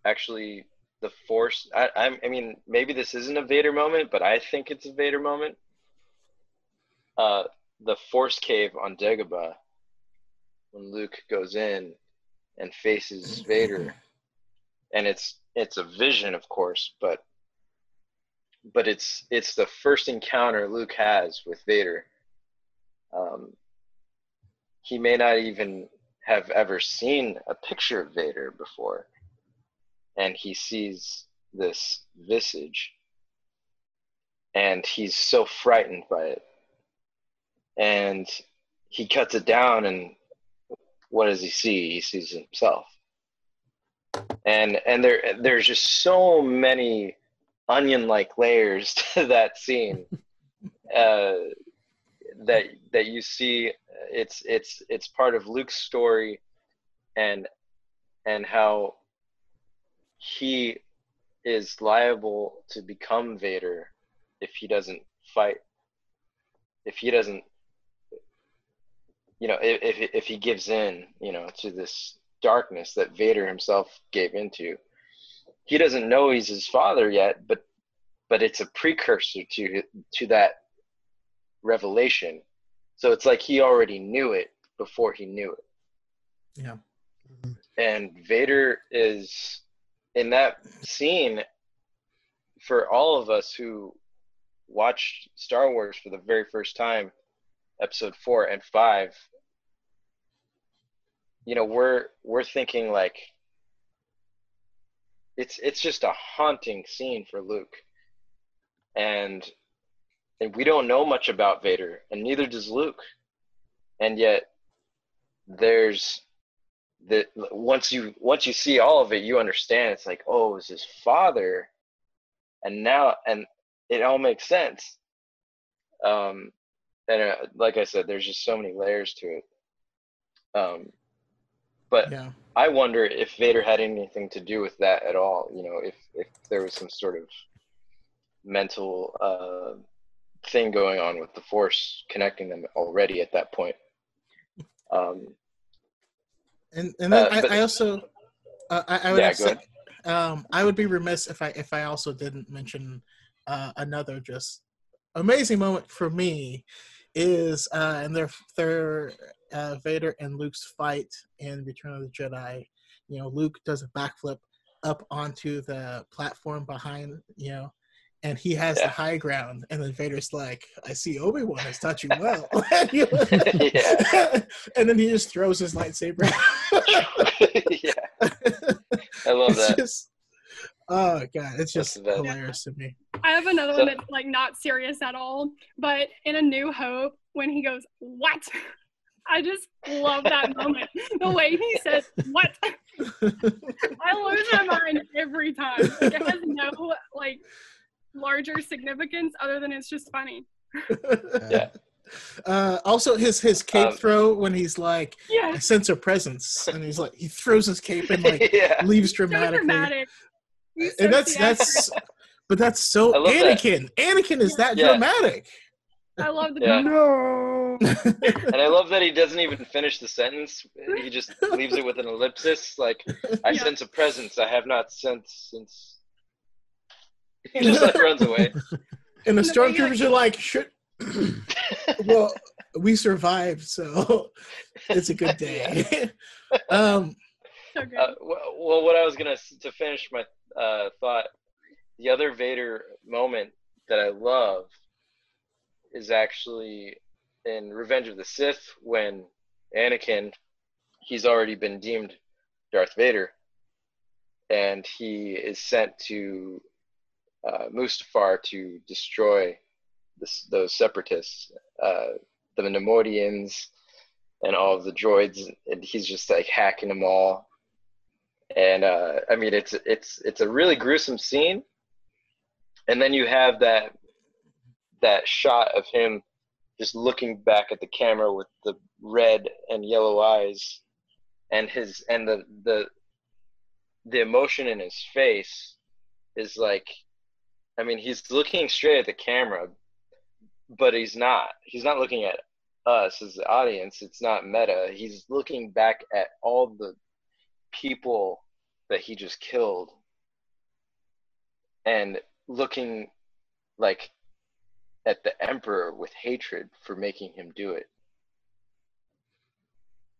actually the force. I, I mean, maybe this isn't a Vader moment, but I think it's a Vader moment uh, the force cave on Dagobah when Luke goes in and faces Vader, and it's it's a vision, of course, but but it's it's the first encounter Luke has with Vader. Um, he may not even have ever seen a picture of Vader before, and he sees this visage, and he's so frightened by it. And he cuts it down and what does he see? He sees himself. And and there there's just so many onion like layers to that scene uh, that that you see it's it's it's part of Luke's story and and how he is liable to become Vader if he doesn't fight if he doesn't you know if if if he gives in you know to this darkness that Vader himself gave into he doesn't know he's his father yet but but it's a precursor to to that revelation so it's like he already knew it before he knew it Yeah. and Vader is in that scene for all of us who watched Star Wars for the very first time, episode four and five, you know, we're we're thinking like it's it's just a haunting scene for Luke. And and we don't know much about Vader, and neither does Luke. And yet there's that once you once you see all of it you understand it's like oh it was his father and now and it all makes sense um and uh, like i said there's just so many layers to it um but Yeah. I wonder if vader had anything to do with that at all you know if if there was some sort of mental uh thing going on with the force connecting them already at that point. Um And and then Uh, I, but- I also uh, I, I would Yeah, said, um, I would be remiss if I if I also didn't mention uh, another just amazing moment for me is uh, in their their uh, Vader and Luke's fight in Return of the Jedi. You know, Luke does a backflip up onto the platform behind you know. And he has the high ground, and then Vader's like, "I see Obi Wan has taught you well." and, you- Yeah. and then he just throws his lightsaber. yeah i love it's that just oh god it's just the best. hilarious to me I have another So- one that's like not serious at all, but in A New Hope, when he goes, What? I just love that moment. The way he says, What? I lose my mind every time. Like, it has no like larger significance other than it's just funny. Yeah. uh, also, his his cape Um, throw when he's like, Yeah. "I sense a presence," and he's like, he throws his cape and like yeah. leaves So dramatically. dramatic. So and that's theatrical. that's, but that's so I love that. Anakin. Anakin is that Yeah. dramatic. I love the Yeah. No. And I love that he doesn't even finish the sentence. He just leaves it with an ellipsis. Like, I Yeah. sense a presence I have not sensed since. He just like runs away. and the And the way he, stormtroopers are like, "Should well, we survived, so it's a good day." um, so. Uh, well, well, what I was gonna to finish my uh, thought, the other Vader moment that I love is actually in Revenge of the Sith when Anakin, he's already been deemed Darth Vader, and he is sent to uh, Mustafar to destroy this, those separatists, uh, the Neimoidians, and all of the droids, and he's just like hacking them all. And uh, I mean it's it's it's a really gruesome scene, and then you have that that shot of him just looking back at the camera with the red and yellow eyes, and his and the the the emotion in his face is like, I mean he's looking straight at the camera, but he's not. He's not looking at us as the audience. It's not meta. He's looking back at all the people that he just killed and looking like at the emperor with hatred for making him do it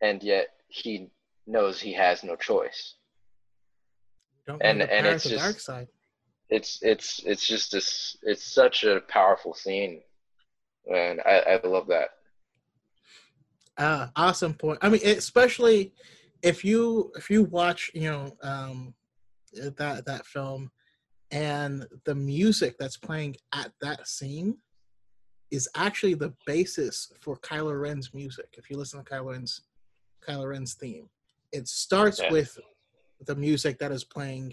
and yet he knows he has no choice don't And- and it's just- dark side. it's it's it's just this it's such a powerful scene and i i love that Uh, awesome point. I mean, especially if you if you watch, you know, um, that that film, and the music that's playing at that scene is actually the basis for Kylo Ren's music. If you listen to Kylo Ren's Kylo Ren's theme, it starts with the music that is playing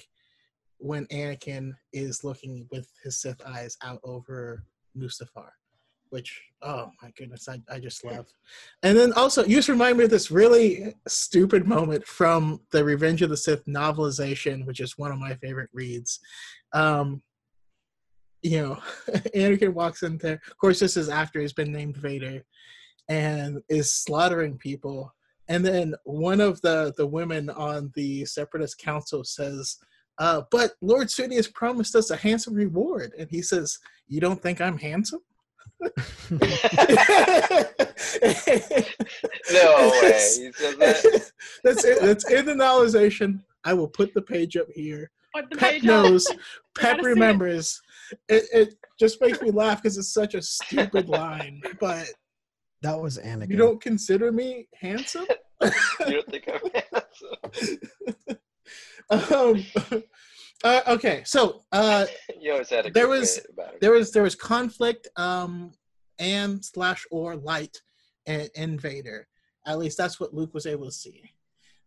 when Anakin is looking with his Sith eyes out over Mustafar, which oh my goodness, I, I just love. And then also, you just remind me of this really stupid moment from the Revenge of the Sith novelization, which is one of my favorite reads. Um, you know, Anakin walks in there. Of course, this is after he's been named Vader, and is slaughtering people. And then one of the the women on the Separatist Council says, uh, "But Lord Sidious promised us a handsome reward," and he says, "You don't think I'm handsome?" no way he says that that's it. That's in the novelization. I will put the page up here. What the Pep page knows. gotta Pep remembers. It. it just makes me laugh because it's such a stupid line. But That was Anakin. you don't consider me handsome? you don't think i'm handsome um, uh, okay, so uh, you always had a There was- about there was there was conflict um, and slash or light in, in Vader. At least that's what Luke was able to see.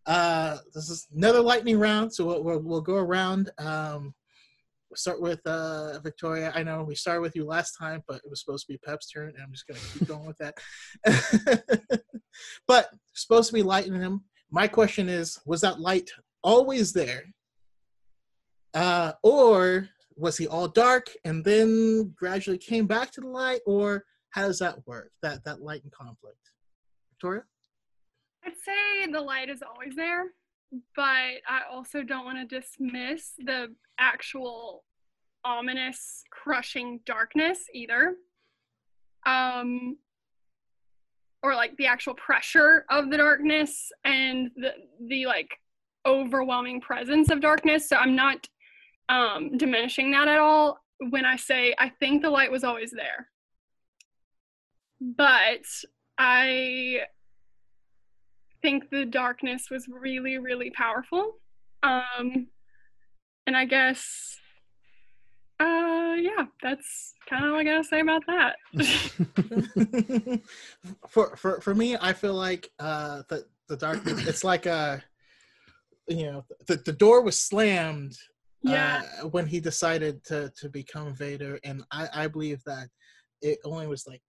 Uh, this is another lightning round, so we'll, we'll, we'll go around. Um, we'll start with uh, Victoria. I know we started with you last time, but it was supposed to be Pep's turn, and I'm just going to keep going with that. but supposed to be lighting him. My question is, was that light always there, uh, or was he all dark and then gradually came back to the light, or how does that work? That that light and conflict. Victoria. I'd say the light is always there, but I also don't want to dismiss the actual ominous, crushing darkness either. Um, or like the actual pressure of the darkness and the the like overwhelming presence of darkness. So I'm not um, diminishing that at all when I say I think the light was always there. But I think the darkness was really, really powerful. Um, and I guess, uh, yeah, that's kind of all I gotta say about that. for for for me, I feel like uh, the the darkness. It's like a, you know, the the door was slammed yeah, uh, when he decided to to become Vader, and I I believe that it only was like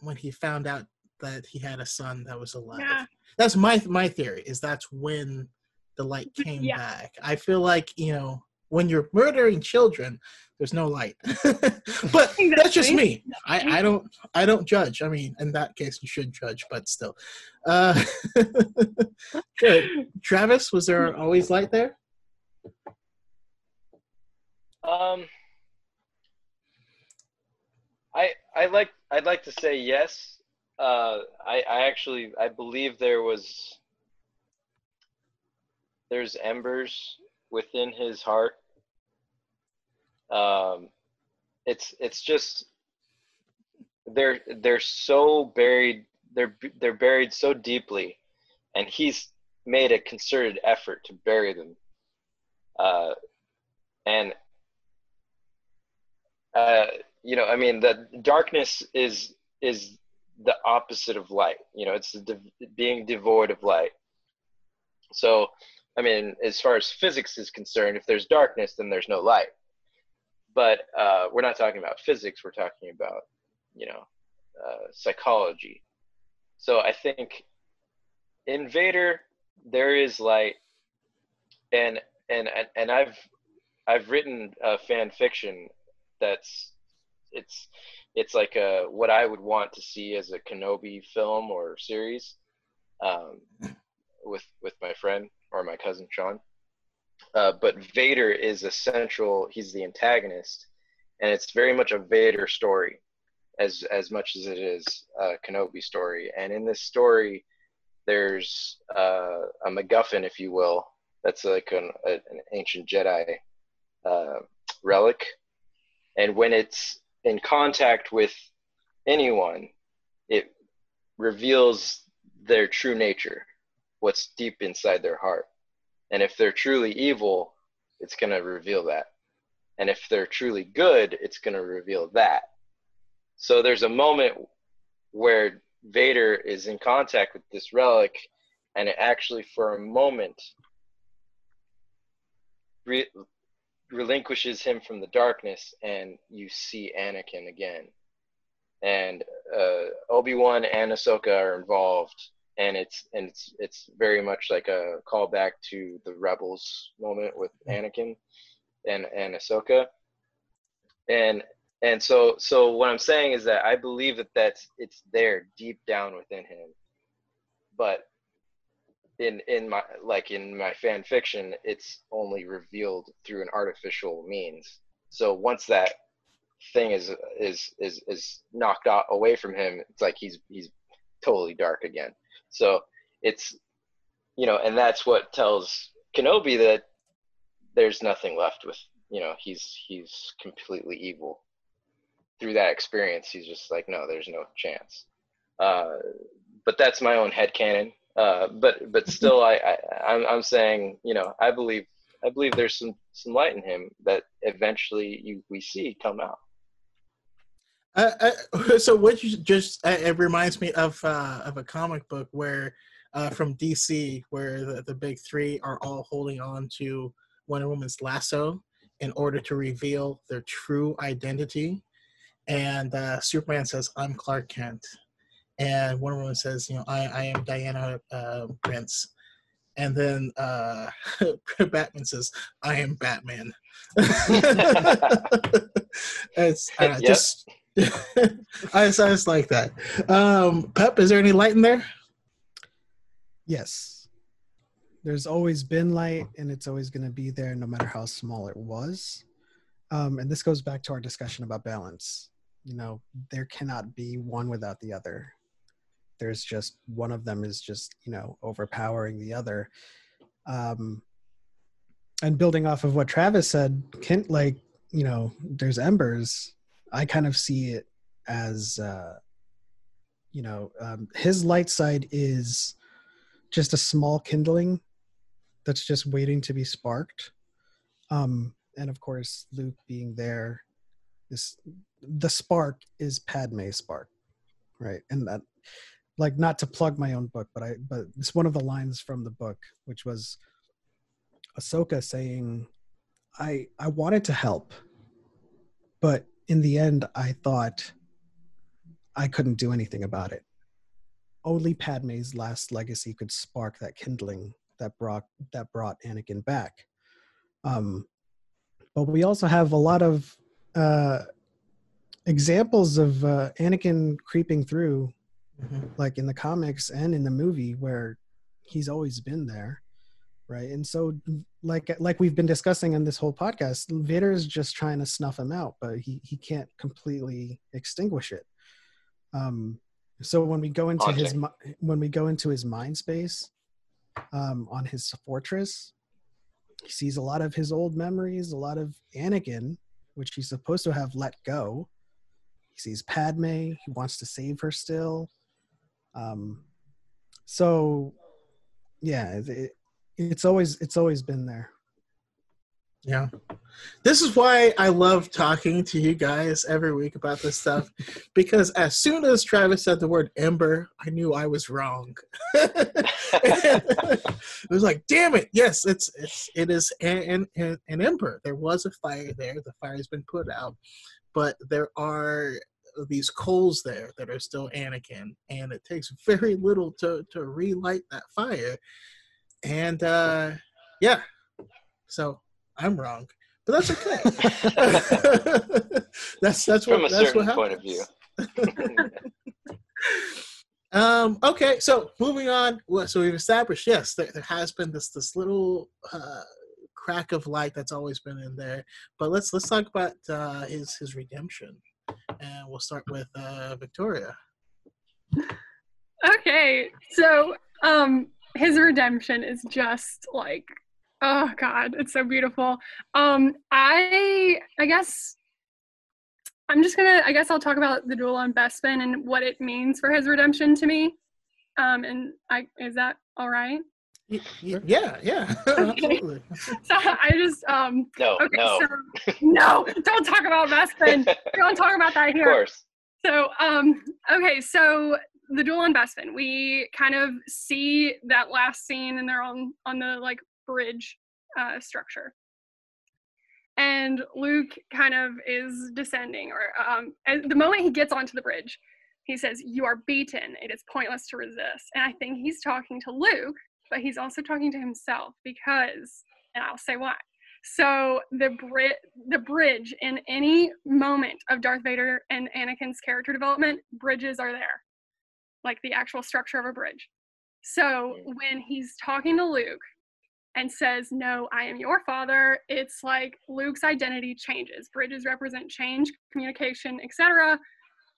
when he found out that he had a son that was alive. Yeah. That's my my theory. Is that's when the light came Yeah. back. I feel like you know when you're murdering children, there's no light. but that's just me. I, I don't I don't judge. I mean, in that case, you should judge, but still. Uh, good. Travis, was there always light there? Um, I I like I'd like to say yes. Uh, I I actually I believe there was there's embers within his heart. Um, it's it's just they're they're so buried they're they're buried so deeply, and he's made a concerted effort to bury them. Uh, and uh, you know, I mean, the darkness is is the opposite of light. You know, it's de- being devoid of light. So, I mean, as far as physics is concerned, if there's darkness, then there's no light. But uh, we're not talking about physics. We're talking about, you know, uh, psychology. So I think in Vader there is light, and and and, I've I've written uh, fan fiction that's it's it's like a what I would want to see as a Kenobi film or series um, with with my friend or my cousin Sean. Uh, but Vader is a central. He's the antagonist, and it's very much a Vader story, as as much as it is a Kenobi story. And in this story, there's uh, a MacGuffin, if you will. That's like an, an ancient Jedi uh, relic, and when it's in contact with anyone, it reveals their true nature, what's deep inside their heart. And if they're truly evil, it's going to reveal that. And if they're truly good, it's going to reveal that. So there's a moment where Vader is in contact with this relic, and it actually, for a moment, re- relinquishes him from the darkness, and you see Anakin again. And uh, Obi Wan and Ahsoka are involved, and it's and it's it's very much like a callback to the Rebels moment with Anakin and and Ahsoka. And and so so what I'm saying is that I believe that that's it's there deep down within him, but in in my like in my fan fiction, it's only revealed through an artificial means. So once that thing is is is is knocked out away from him, it's like he's he's totally dark again. So it's you know, and that's what tells Kenobi that there's nothing left with you know he's he's completely evil through that experience he's just like no there's no chance uh, but that's my own headcanon uh, but but still I, I I'm, I'm saying you know i believe i believe there's some some light in him that eventually you we see come out. Uh, uh, so what you just uh, it reminds me of uh, of a comic book where uh, from DC where the, the big three are all holding on to Wonder Woman's lasso in order to reveal their true identity, and uh, Superman says, "I'm Clark Kent," and Wonder Woman says, "You know, I, I am Diana uh, Prince." And then uh, Batman says, "I am Batman." it's uh, Yep. just I just, I just like that. Um, Pep, is there any light in there? Yes. There's always been light and it's always going to be there no matter how small it was. Um, and this goes back to our discussion about balance. You know, there cannot be one without the other. There's just one of them is just, you know, overpowering the other. Um, and building off of what Travis said, kent like, you know, there's embers. I kind of see it as, uh, you know, um, his light side is just a small kindling that's just waiting to be sparked. Um, and of course, Luke being there, is the spark is Padme's spark, right? And that, like, not to plug my own book, but I, but it's one of the lines from the book, which was Ahsoka saying, "I I wanted to help, but in the end, I thought." I couldn't do anything about it. Only Padme's last legacy could spark that kindling that brought that brought Anakin back. Um, but we also have a lot of uh, examples of uh, Anakin creeping through, Mhm. like in the comics and in the movie, where he's always been there, right? And so, like like we've been discussing on this whole podcast, Vader is just trying to snuff him out, but he he can't completely extinguish it. Um, so when we go into his when we go into his mind space, um, on his fortress, he sees a lot of his old memories, a lot of Anakin, which he's supposed to have let go. He sees Padme. He wants to save her still. Um, so, yeah, it, it's always it's always been there. Yeah. This is why I love talking to you guys every week about this stuff because as soon as Travis said the word ember, I knew I was wrong. it was like, damn it. Yes, it's it's it is an, an an ember. There was a fire there. The fire has been put out, but there are these coals there that are still Anakin, and it takes very little to to relight that fire. And uh yeah. So I'm wrong, but that's okay. that's that's From what a that's what certain point of view. um. Okay. So moving on. So we've established yes, there, there has been this this little uh, crack of light that's always been in there. But let's let's talk about uh, his his redemption, and we'll start with uh, Victoria. Okay, so um his redemption is just like oh god, it's so beautiful. Um I I guess I'm just gonna I guess I'll talk about the duel on Bespin and what it means for his redemption to me. Um and I is that all right? Y- y- yeah. Yeah. Absolutely. So I just um no, okay no. so no, don't talk about Bespin. don't talk about that here. of course. So, um, okay, so the duel on Bespin, we kind of see that last scene, and they're on on the like bridge uh, structure, and Luke kind of is descending, or um, and the moment he gets onto the bridge, he says, "You are beaten. It is pointless to resist." And I think he's talking to Luke, but he's also talking to himself because, and I'll say why. So the bri- the bridge in any moment of Darth Vader and Anakin's character development, bridges are there, like the actual structure of a bridge. So when he's talking to Luke and says, "No, I am your father," it's like Luke's identity changes. Bridges represent change, communication, etc.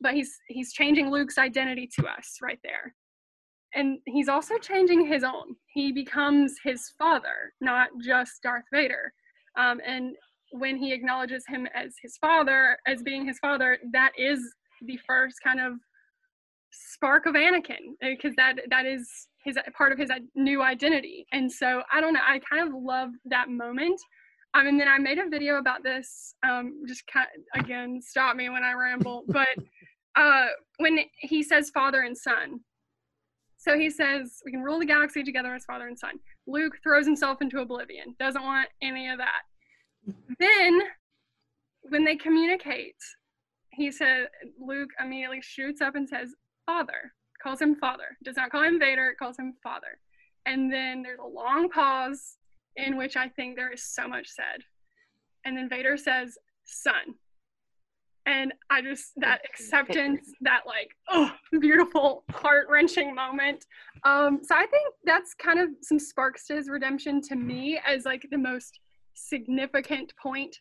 But he's he's changing Luke's identity to us right there. And he's also changing his own. He becomes his father, not just Darth Vader. Um, and when he acknowledges him as his father, as being his father, that is the first kind of spark of Anakin, because that that is his part of his new identity. And so I don't know, I kind of love that moment. Um, and then I made a video about this. Um, just kind again, stop me when I ramble. But uh, when he says father and son, so he says we can rule the galaxy together as father and son. Luke throws himself into oblivion, doesn't want any of that. Then, when they communicate, he said Luke immediately shoots up and says father, calls him father, does not call him Vader, calls him father. And then there's a long pause in which I think there is so much said. And then Vader says son. And I just, that acceptance, that like, oh, beautiful, heart wrenching moment. Um, so I think that's kind of some sparks to his redemption to me as like the most significant point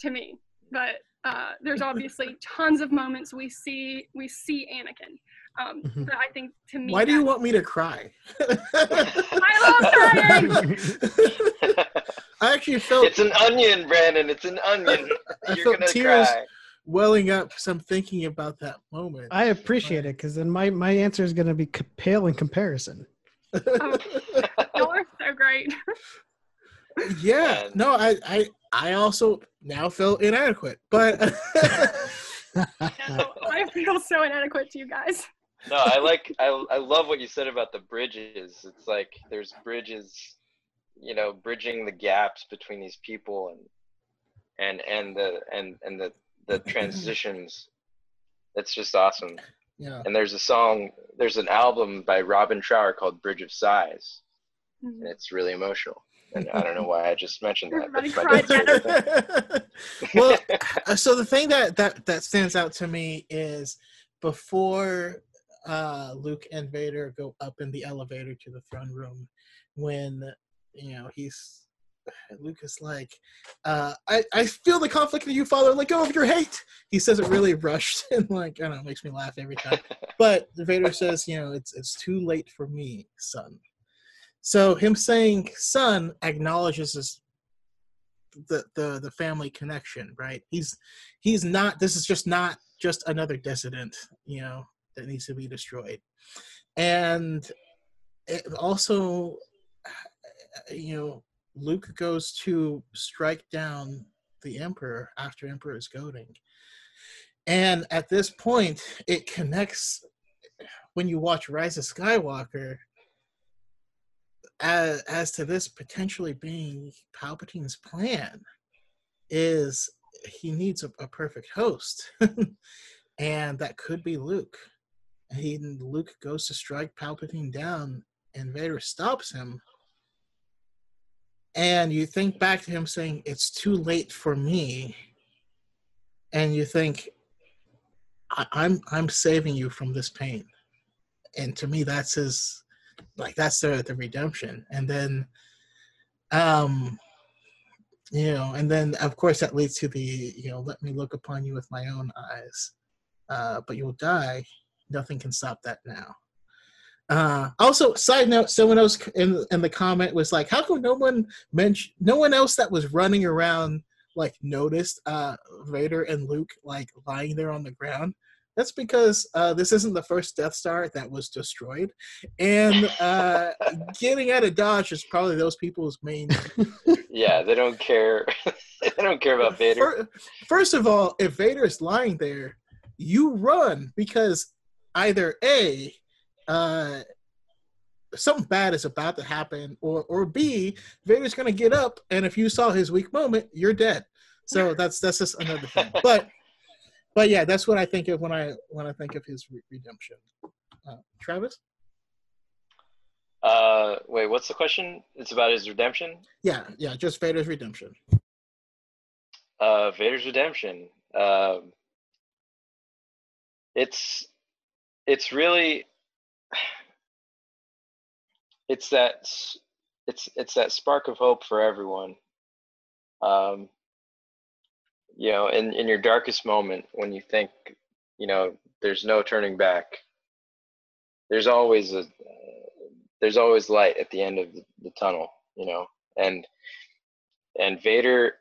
to me. But uh, there's obviously tons of moments we see we see Anakin. Um, Mhm. but I think to me, Why do you want me to cry? I love crying. I actually felt It's an onion, Brandon. It's an onion. I You're felt gonna tears cry. welling up. Some thinking about that moment. I appreciate it because then my my answer is going to be c- pale in comparison. Oh, y'all are so great. yeah, And- no, I, I, I also now feel inadequate, but No, I feel so inadequate to you guys. No, I like. I I love what you said about the bridges. It's like there's bridges, you know, bridging the gaps between these people and and and the and and the the transitions It's just awesome. Yeah. And there's a song, there's an album by Robin Trower called Bridge of Sighs, Mhm. and it's really emotional. And I don't know why I just mentioned that. Everybody That's my favorite thing. well, so the thing that that that stands out to me is before uh, Luke and Vader go up in the elevator to the throne room, when you know he's Lucas like, uh, I I feel the conflict in you, Father. Let go of your hate. He says it really rushed and like I don't know, it makes me laugh every time. But Vader says, you know, it's it's too late for me, son. So him saying son acknowledges his the the the family connection, right? He's he's not. This is just not just another dissident, you know, that needs to be destroyed, and it also, Uh, you know, Luke goes to strike down the Emperor after Emperor is goading, and at this point, it connects when you watch Rise of Skywalker as, as to this potentially being Palpatine's plan is he needs a, a perfect host, and that could be Luke. And he Luke goes to strike Palpatine down, and Vader stops him. And you think back to him saying, "It's too late for me," and you think, I- "I'm I'm saving you from this pain." And to me, that's his like that's the the redemption. And then um you know and then of course that leads to the you know let me look upon you with my own eyes. Uh but you'll die. Nothing can stop that now uh also side note someone else in in the comment was like how come no one mentioned no one else that was running around like noticed uh Vader and Luke like lying there on the ground that's because uh, this isn't the first Death Star that was destroyed, and uh, getting out of Dodge is probably those people's main. yeah, they don't care. they don't care about Vader. Fir- First of all, if Vader is lying there, you run because either a uh, something bad is about to happen, or or b Vader's gonna get up, and if you saw his weak moment, you're dead. So that's that's just another thing. But but yeah, that's what I think of when I when I think of his re- redemption. Uh, Travis? Uh, wait, what's the question? It's about his redemption. Yeah, yeah, just Vader's redemption. Uh, Vader's redemption. Um, it's it's really it's that it's it's that spark of hope for everyone. Um, you know, in in your darkest moment when you think, you know, there's no turning back. There's always a there's always light at the end of the, the tunnel, you know, and and Vader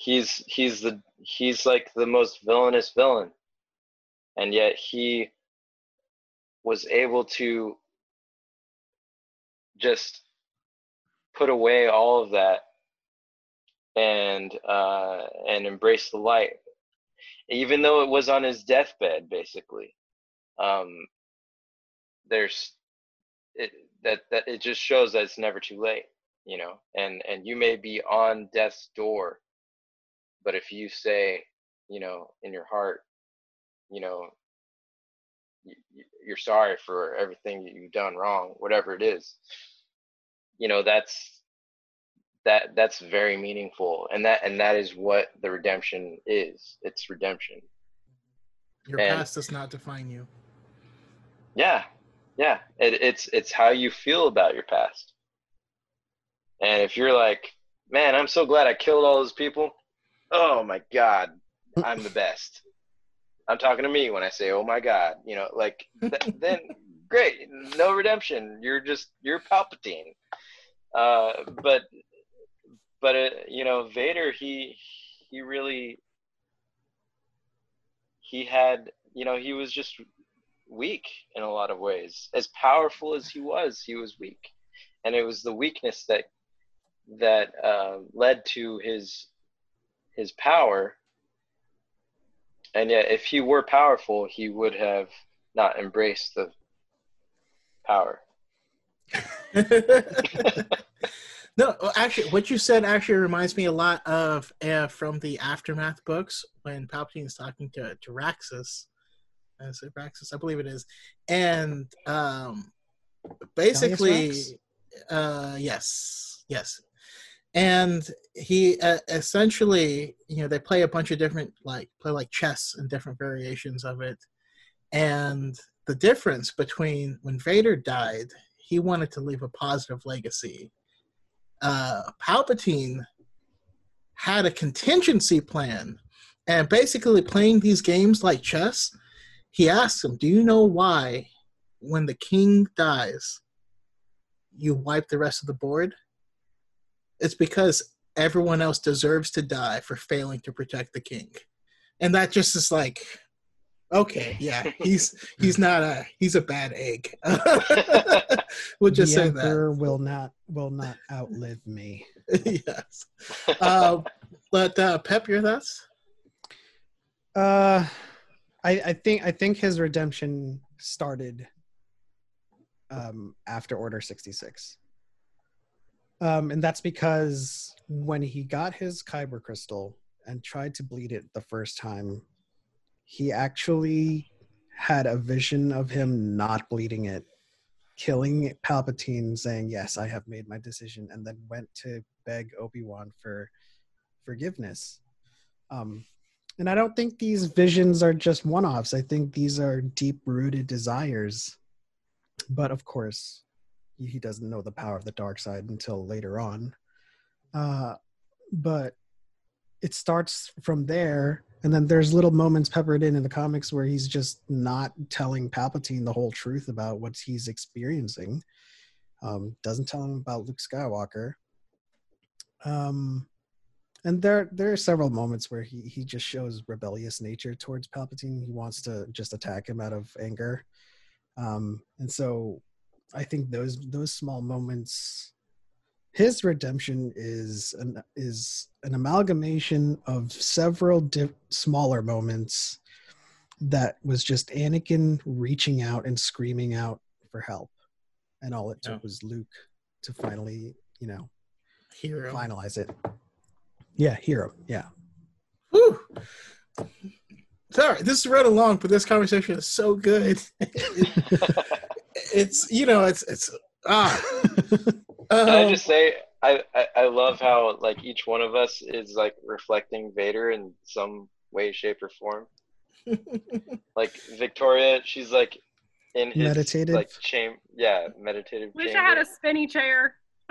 he's he's the he's like the most villainous villain and yet he was able to just put away all of that and uh and embrace the light even though it was on his deathbed basically. Um there's it that that it just shows that it's never too late you know and and you may be on death's door but if you say you know in your heart you know y- y- you're sorry for everything that you've done wrong whatever it is you know that's that that's very meaningful. And that and that is what the redemption is. It's redemption. Your And- past does not define you. yeah. Yeah. It, it's it's how you feel about your past. And if you're like man i'm so glad i killed all those people. Oh my god. I'm the best i'm talking to me when i say oh my god you know like th- then great no redemption. You're just you're palpatine. Uh but but uh, you know vader he he really he had you know he was just weak in a lot of ways. As powerful as he was he was weak. And it was the weakness that that uh, led to his his power and yet if he were powerful he would have not embraced the power No, actually, what you said actually reminds me a lot of uh, from the aftermath books when Palpatine is talking to to Raxus. Is it Raxus? I believe it is, and um, basically, uh, yes, yes, and he uh, essentially, you know, they play a bunch of different like play like chess and different variations of it, and the difference between when Vader died, he wanted to leave a positive legacy. Uh, Palpatine had a contingency plan, and basically playing these games like chess, he asked him, "Do you know why, when the king dies, you wipe the rest of the board? It's because everyone else deserves to die for failing to protect the king." And that just is like, okay, yeah, he's he's not a he's a bad egg. we'll just the say that. Emperor will not will not outlive me. yes. Uh, but uh, Pep, your thoughts? Uh, I, I think I think his redemption started um, after Order sixty six, um, and that's because when he got his Kyber crystal and tried to bleed it the first time, he actually had a vision of him not bleeding it, killing Palpatine, saying, "Yes, I have made my decision," and then went to beg Obi Wan for forgiveness. Um, and I don't think these visions are just one offs. I think these are deep rooted desires. But of course, he doesn't know the power of the dark side until later on. Uh, but it starts from there. And then there's little moments peppered in in the comics where he's just not telling Palpatine the whole truth about what he's experiencing. Um, doesn't tell him about Luke Skywalker. Um, and there there are several moments where he he just shows rebellious nature towards Palpatine. He wants to just attack him out of anger, um, and so I think those those small moments, his redemption is an is an amalgamation of several di- smaller moments that was just Anakin reaching out and screaming out for help, and all it took Yeah. was Luke to finally you know Hero. finalize it. Yeah, hero. Yeah. Whew. Sorry, this is running long, but this conversation is so good. it's you know, it's it's ah. Can I Um, just say I, I I love how like each one of us is like reflecting Vader in some way, shape, or form. Like Victoria, she's like in his Meditative. like cham yeah meditative Wish I had a spinny chair.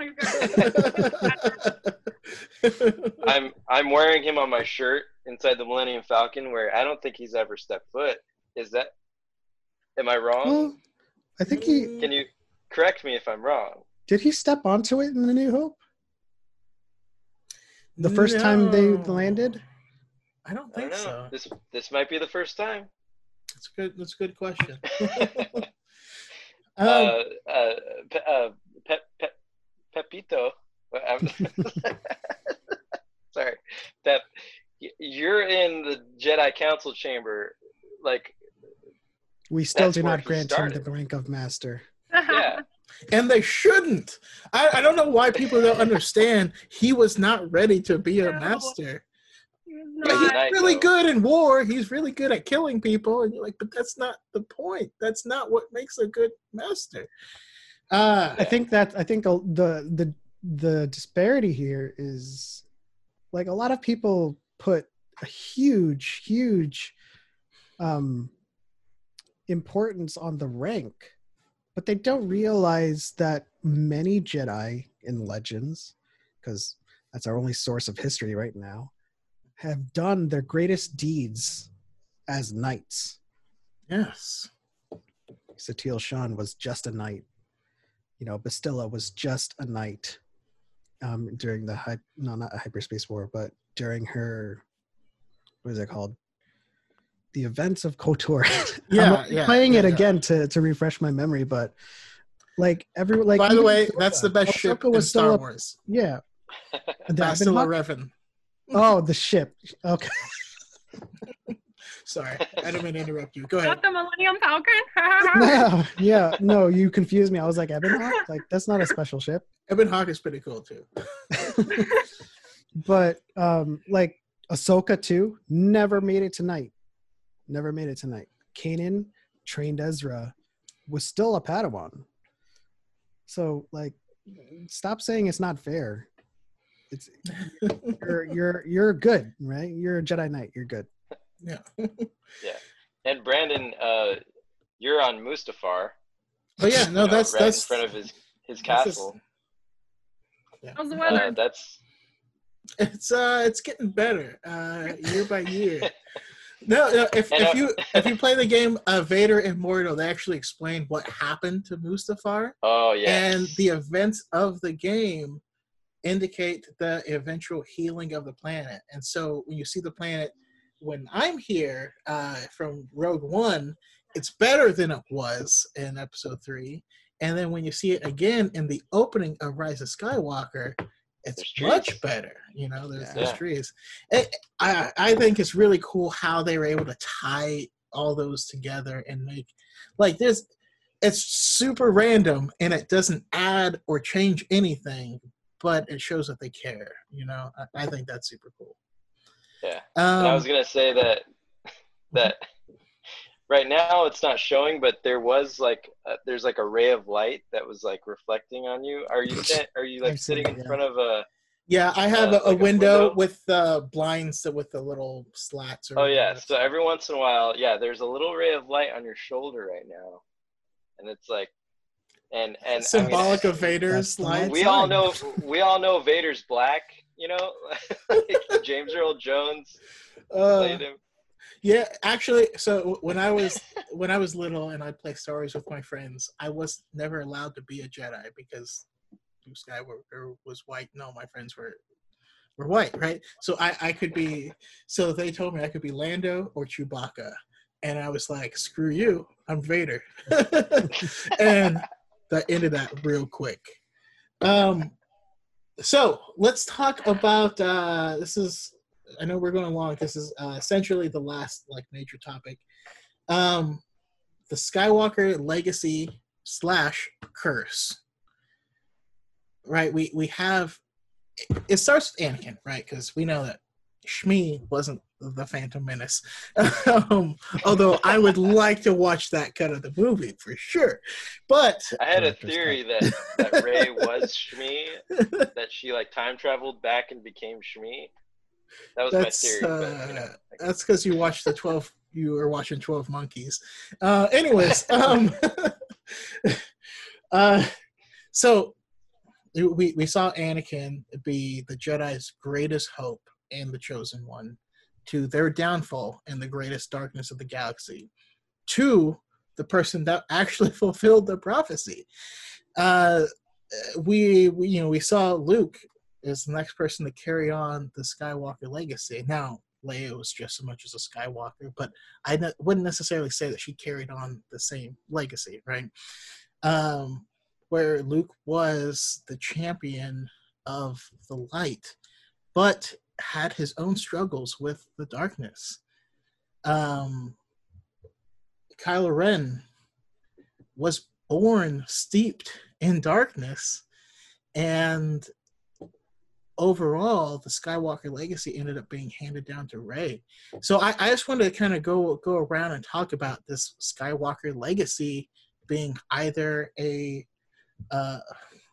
I'm I'm wearing him on my shirt inside the Millennium Falcon, where I don't think he's ever stepped foot. Is that? Am I wrong? well, I think he Can you correct me if I'm wrong? did he step onto it in the New Hope the first time they landed. I don't I don't think so. This this might be the first time. That's good. That's a good question. uh, um, uh, Pe- uh, Pe- Pe- Pepito. Sorry, Pep. You're in the Jedi Council chamber. Like, We still That's do not he grant him the rank of master. yeah, and they shouldn't. I, I don't know why people don't understand. He was not ready to be a master. He's he's. Night, really though. good in war. He's really good at killing people, and you're like, but that's not the point. That's not what makes a good master. Uh, I think that I think the the the disparity here is like a lot of people put a huge huge um importance on the rank but they don't realize that many jedi in legends because that's our only source of history right now have done their greatest deeds as knights yes. Satele Shan was just a knight. You know, Bastila was just a knight um, during the hy- no, not a hyperspace war, but during her what is it called? The events of Kotor. Yeah, I'm yeah, playing yeah, it yeah. again to to refresh my memory, but like every like. By the way, Ahsoka- that's the best ship Ahsoka in was still Star a- Wars. Yeah. The Bastila Revan. Oh, the ship. Okay. Sorry, I didn't mean to interrupt you. Go ahead. Not the Millennium Falcon. no, yeah, no, you confused me. I was like, Ebon Hawk? Like, that's not a special ship. Ebon Hawk is pretty cool too. but um, like Ahsoka too, never made it tonight. Never made it tonight. Kanan trained Ezra, was still a Padawan. So like, stop saying it's not fair. It's you're you're you're good, right? You're a Jedi Knight. You're good. Yeah. yeah. And Brandon, uh, you're on Mustafar. Oh yeah, no, you know, that's right that's in front of his his that's his- castle. yeah. How's the Uh, weather? that's It's uh, it's getting better uh, year by year. No, no if, if uh, you if you play the game uh, Vader Immortal, they actually explain what happened to Mustafar, oh yeah. and the events of the game indicate the eventual healing of the planet. And so when you see the planet, when I'm here uh, from Rogue One, it's better than it was in Episode Three. And then when you see it again in the opening of Rise of Skywalker, it's much better. You know, there's, there's trees. It, I I think it's really cool how they were able to tie all those together and make like there's it's super random and it doesn't add or change anything, but it shows that they care. You know, I, I think that's super cool. Yeah. Um, I was gonna say that that right now it's not showing, but there was like uh, there's like a ray of light that was like reflecting on you. Are you sta- are you like sitting in yeah. front of a? yeah, I have uh, a, a like a window, window? with uh, blinds with the little slats. Or Oh yeah. So every once in a while, yeah, there's a little ray of light on your shoulder right now, and it's like, and and I mean, symbolic of Vader's the light. light we all know we all know Vader's black. You know, like James Earl Jones Uh, played him. Yeah, actually, so when I was when I was little and I'd play Star Wars with my friends, I was never allowed to be a Jedi because Luke Skywalker was white. No, my friends were were white, right? So I I could be. So they told me I could be Lando or Chewbacca, and I was like, "Screw you, I'm Vader," and that ended that real quick. Um, so let's talk about uh, this is I know we're going along. This is uh, essentially the last like major topic. Um, the Skywalker legacy slash curse. Right. We we have. It starts with Anakin, right? Because we know that Shmi wasn't the Phantom Menace. um, although I would like to watch that cut of the movie for sure. But I had a theory that that Rey was Shmi, that she like time traveled back and became Shmi. That was That's, my theory. but, you know, uh, that's because you watched the 12 you were watching 12 monkeys uh anyways um uh so we we saw anakin be the jedi's greatest hope and the chosen one to their downfall and the greatest darkness of the galaxy to the person that actually fulfilled the prophecy uh we, we you know we saw luke is the next person to carry on the Skywalker legacy. Now, Leia was just as much as a Skywalker, but I ne- wouldn't necessarily say that she carried on the same legacy, right? Um, where Luke was the champion of the light, but had his own struggles with the darkness. Um, Kylo Ren was born steeped in darkness, and overall, the Skywalker legacy ended up being handed down to Rey. So I, I just wanted to kind of go go around and talk about this Skywalker legacy being either a uh,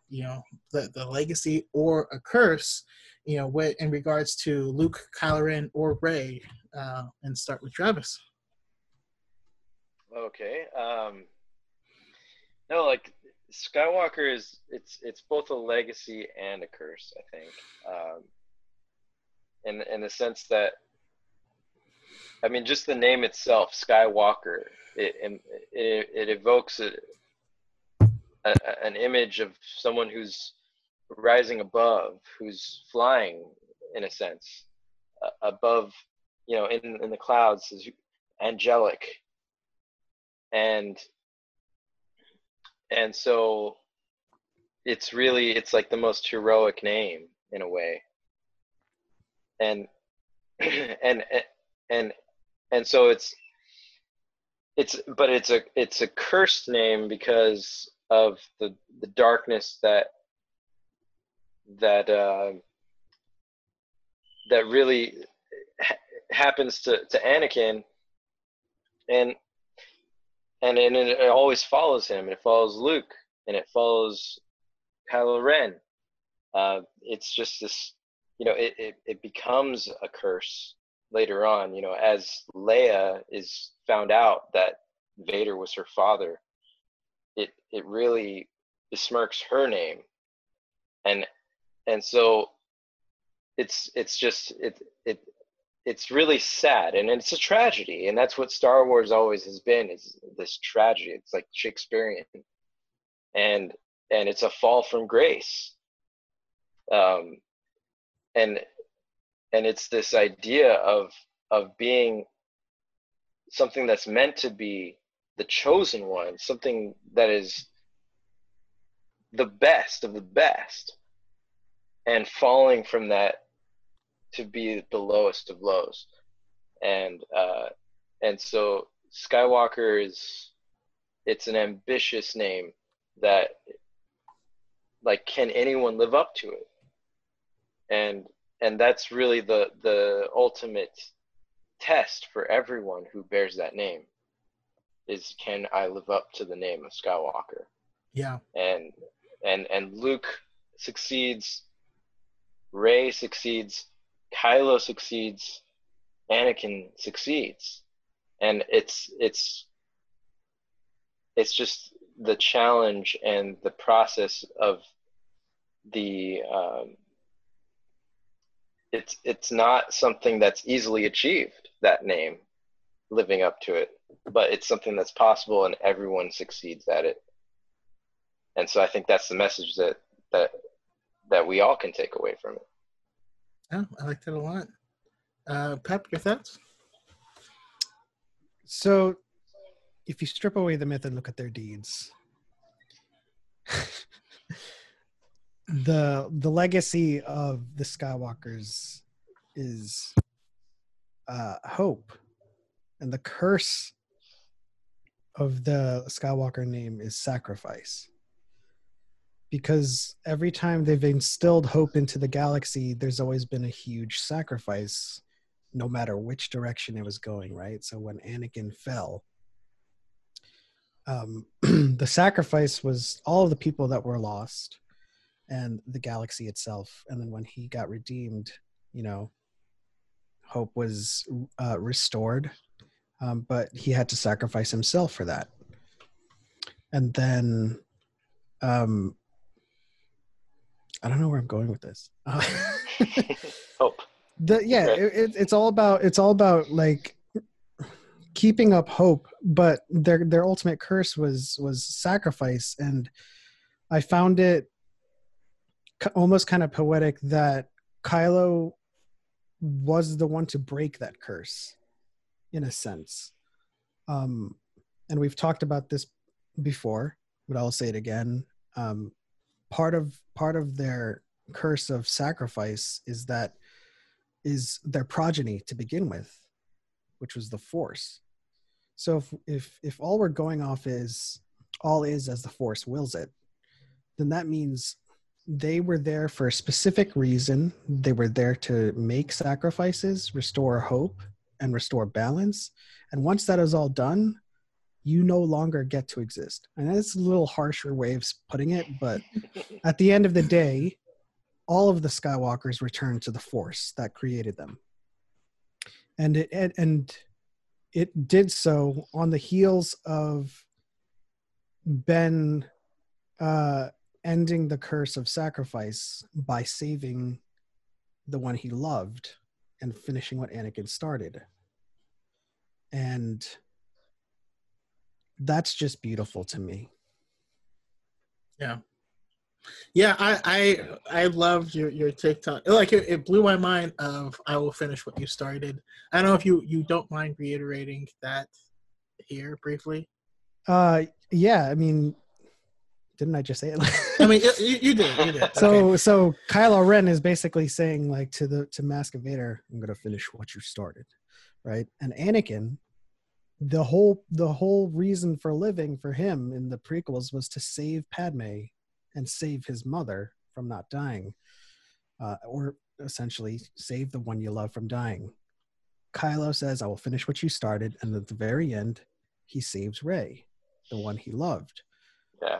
you know the the legacy or a curse. You know, in regards to Luke, Kylo or Rey, uh, and start with Travis. Okay. Um, no, like Skywalker is it's it's both a legacy and a curse. I think, um, in in the sense that, I mean, just the name itself, Skywalker, it it, it evokes a, a an image of someone who's rising above, who's flying, in a sense, uh, above, you know, in in the clouds, is angelic and and so it's really it's like the most heroic name in a way. And and and and so it's it's but it's a it's a cursed name because of the the darkness that that uh, that really ha- happens to to Anakin, and and and it always follows him. It follows Luke, and it follows Kylo Ren. Uh, it's just this, you know, it, it it becomes a curse later on. You know, as Leia is found out that Vader was her father, it it really besmirks her name, and and so it's it's just it it it's really sad and it's a tragedy and that's what star wars always has been is this tragedy. It's like shakespearean. And and it's a fall from grace. Um and and it's this idea of of being something that's meant to be the chosen one something that is the best of the best and falling from that to be the lowest of lows. And uh and so skywalker is it's an ambitious name that like can anyone live up to it? And and that's really the the ultimate test for everyone who bears that name is can i live up to the name of skywalker? Yeah. and and and luke succeeds Rey succeeds kylo succeeds anakin succeeds. And it's it's it's just the challenge and the process of the um, it's it's not something that's easily achieved that name living up to it. But it's something that's possible and everyone succeeds at it. And so i think that's the message that that that we all can take away from it Yeah, I like that a lot. Uh, Pep, your thoughts? So, if you strip away the myth and look at their deeds, the the legacy of the Skywalkers is uh, hope, and the curse of the Skywalker name is sacrifice. Because every time they've instilled hope into the galaxy, there's always been a huge sacrifice no matter which direction it was going, right? So when Anakin fell, um, the sacrifice was all of the people that were lost and the galaxy itself. And then when he got redeemed, you know, hope was uh, restored, um, but he had to sacrifice himself for that. And then, um, I don't know where I'm going with this. Uh, hope. The yeah Okay. it, it, it's all about it's all about like keeping up hope but their their ultimate curse was was sacrifice. And i found it almost kind of poetic that kylo was the one to break that curse in a sense. Um and we've talked about this before but i'll say it again. Um part of part of their curse of sacrifice is that is their progeny to begin with, which was the Force. So if if if all we're going off is all is as the Force wills it, then that means they were there for a specific reason. They were there to make sacrifices, restore hope, and restore balance. And once that is all done, you no longer get to exist. And that's a little harsher way of putting it, but at the end of the day, all of the Skywalkers return to the Force that created them, and it, it and it did so on the heels of Ben uh, ending the curse of sacrifice by saving the one he loved and finishing what Anakin started, and that's just beautiful to me. Yeah. Yeah, I I I loved your your TikTok. Like it, it blew my mind. Of I will finish what you started. I don't know if you you don't mind reiterating that here briefly. Uh, yeah, I mean, didn't I just say it? I mean, you, you did. You did. so Okay. so Kylo Ren is basically saying like to the to Mask Vader, I'm gonna finish what you started, right? And Anakin, the whole the whole reason for living for him in the prequels was to save Padme and save his mother from not dying. Uh, or essentially save the one you love from dying. Kylo says, I will finish what you started. And at the very end, he saves Rey, the one he loved. Yeah.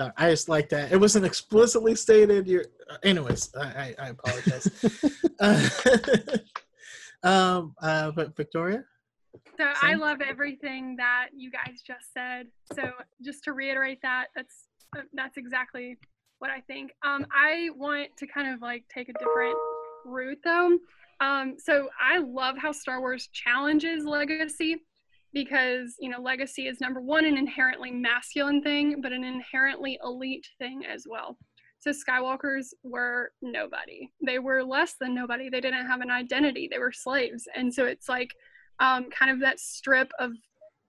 Uh, I just like that. It wasn't explicitly stated. You're, uh, anyways. I, I, I apologize. um, uh, but Victoria. So I love everything that you guys just said. So just to reiterate that, that's uh, that's exactly what I think. Um, I want to kind of like take a different route though. Um, so I love how Star Wars challenges legacy because you know legacy is number one an inherently masculine thing, but an inherently elite thing as well. So Skywalkers were nobody. They were less than nobody. They didn't have an identity. They were slaves, and so it's like um, kind of that strip of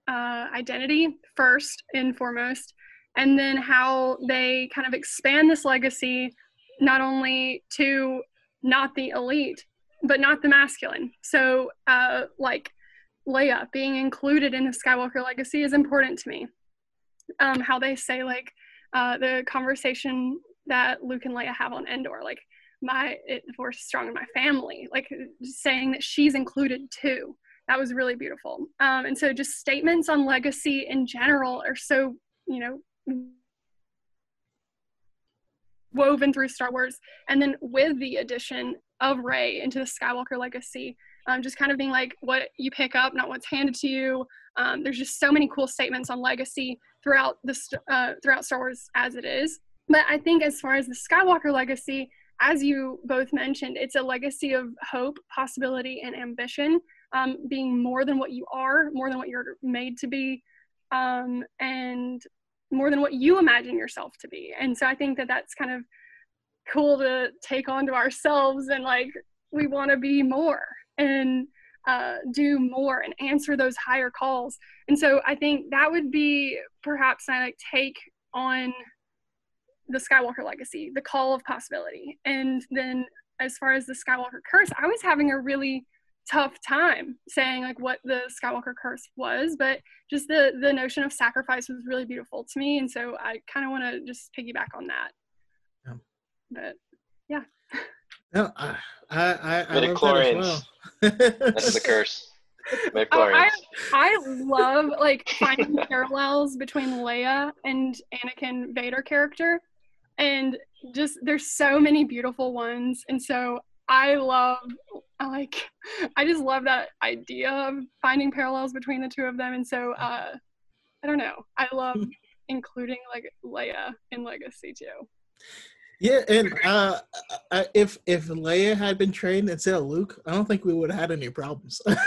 uh, identity first and foremost, and then how they kind of expand this legacy not only to not the elite, but not the masculine. So, uh, like Leia being included in the Skywalker legacy is important to me. Um, how they say like uh, the conversation that Luke and Leia have on Endor, like my it, the force is strong in my family, like saying that she's included too that was really beautiful. Um, and so just statements on legacy in general are so, you know, woven through Star Wars. And then with the addition of Rey into the Skywalker legacy, um, just kind of being like what you pick up, not what's handed to you. Um, there's just so many cool statements on legacy throughout the uh, throughout Star Wars as it is. But I think as far as the Skywalker legacy, as you both mentioned, it's a legacy of hope, possibility, and ambition um, being more than what you are, more than what you're made to be, um, and more than what you imagine yourself to be. And so I think that that's kind of cool to take onto ourselves and like we want to be more and uh, do more and answer those higher calls. And so I think that would be perhaps I like take on the Skywalker legacy, the call of possibility. And then as far as the Skywalker curse, I was having a really tough time saying like what the Skywalker curse was, but just the the notion of sacrifice was really beautiful to me, and so I kind of want to just piggyback on that. Yeah. But yeah. No, I I I, I love that as Midichlorians. well. That's the curse. Oh, I, I love like finding parallels between Leia and Anakin Vader character, and just there's so many beautiful ones, and so I love I like I just love that idea of finding parallels between the two of them, and so uh, I don't know. I love including like Leia in Legacy too. Yeah, and uh, uh, if if Leia had been trained instead of Luke, I don't think we would have had any problems. um,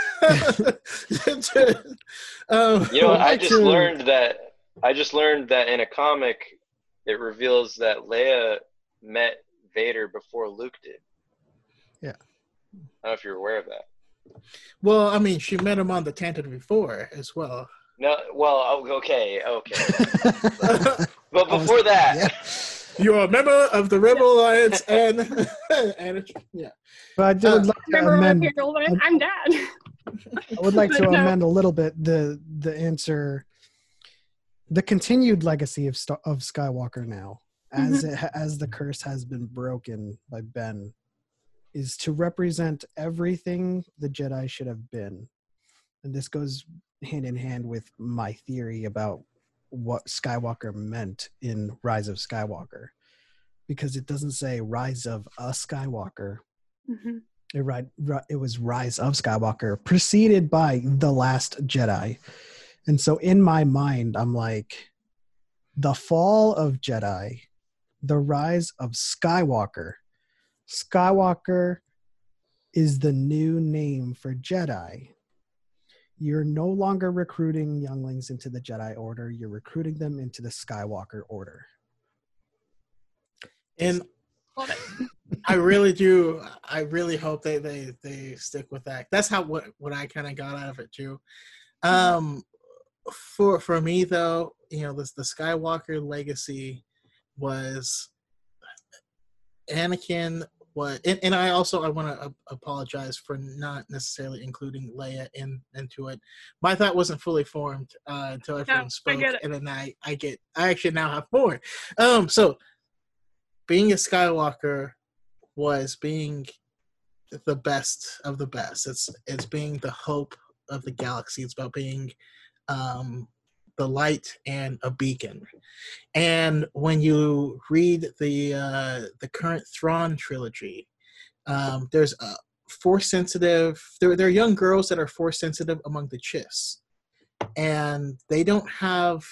You know. I just learned that I just learned that in a comic, it reveals that Leia met Vader before Luke did. Yeah. I don't know if you're aware of that. Well, I mean, she met him on the Tantive before as well. No, well, oh, okay, okay. but But before that, yeah. You're a member of the Rebel Alliance, and and it's- yeah. But I Uh, would like to amend. Imperial, I'm dad. I would like to amend a little bit the the answer. The continued legacy of of Skywalker now, as Mm-hmm. it as the curse has been broken by Ben, is to represent everything the Jedi should have been, and this goes hand in hand with my theory about what Skywalker meant in Rise of Skywalker, because it doesn't say Rise of a Skywalker, Mhm. it, it was Rise of Skywalker, preceded by The Last Jedi. And so in my mind, I'm like, the fall of Jedi, the rise of Skywalker. Skywalker is the new name for Jedi. You're no longer recruiting younglings into the Jedi Order, you're recruiting them into the Skywalker Order. And I really do. I really hope they they they stick with that. That's how what what I kind of got out of it too. Um, for for me though, you know, this the Skywalker legacy was Anakin was, and, and I also I want to apologize for not necessarily including Leia in into it. My thought wasn't fully formed uh, until everyone I spoke, and then I I get I actually now have more. Um, so being a Skywalker was being the best of the best. It's it's being the hope of the galaxy. It's about being um, the light and a beacon. And when you read the uh, the current Thrawn trilogy, um, there's a force sensitive. There, there are young girls that are force sensitive among the Chiss, and they don't have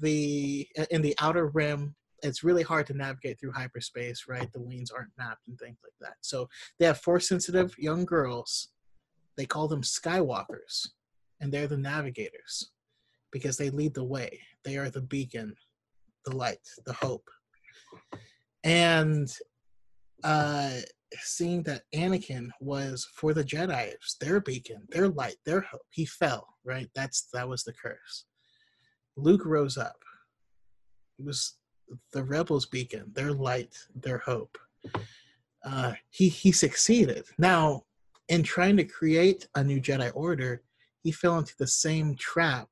the in the outer rim. It's really hard to navigate through hyperspace, right? The lanes aren't mapped and things like that. So they have force sensitive young girls. They call them Skywalkers, and they're the navigators because they lead the way. They are the beacon, the light, the hope. And uh, seeing that Anakin was for the Jedi, their beacon, their light, their hope. He fell, right? That's that was the curse. Luke rose up. He was the rebels' beacon, their light, their hope. Uh, he he succeeded. Now, in trying to create a new Jedi Order, he fell into the same trap.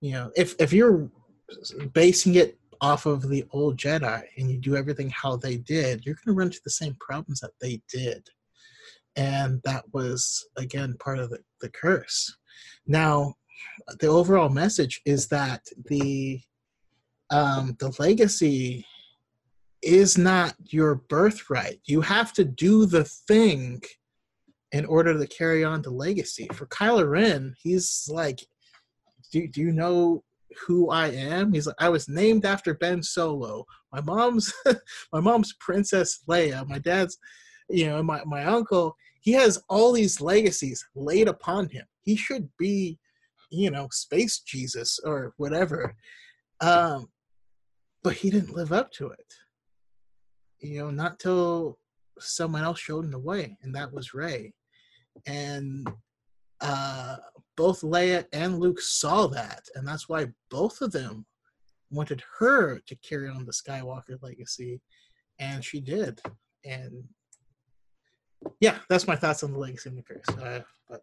You know if if you're basing it off of the old jedi and you do everything how they did you're going to run into the same problems that they did. And that was again part of the, the curse. Now the overall message is that the um, the legacy is not your birthright. You have to do the thing in order to carry on the legacy for kylo ren he's like do, do you know who I am? He's like, I was named after Ben Solo. My mom's my mom's Princess Leia. My dad's, you know, my, my uncle, he has all these legacies laid upon him. He should be, you know, space Jesus or whatever. Um, but he didn't live up to it. You know, not till someone else showed him the way, and that was Rey. And uh, both Leia and Luke saw that, and that's why both of them wanted her to carry on the Skywalker legacy, and she did. And yeah, that's my thoughts on the legacy and the. Uh, but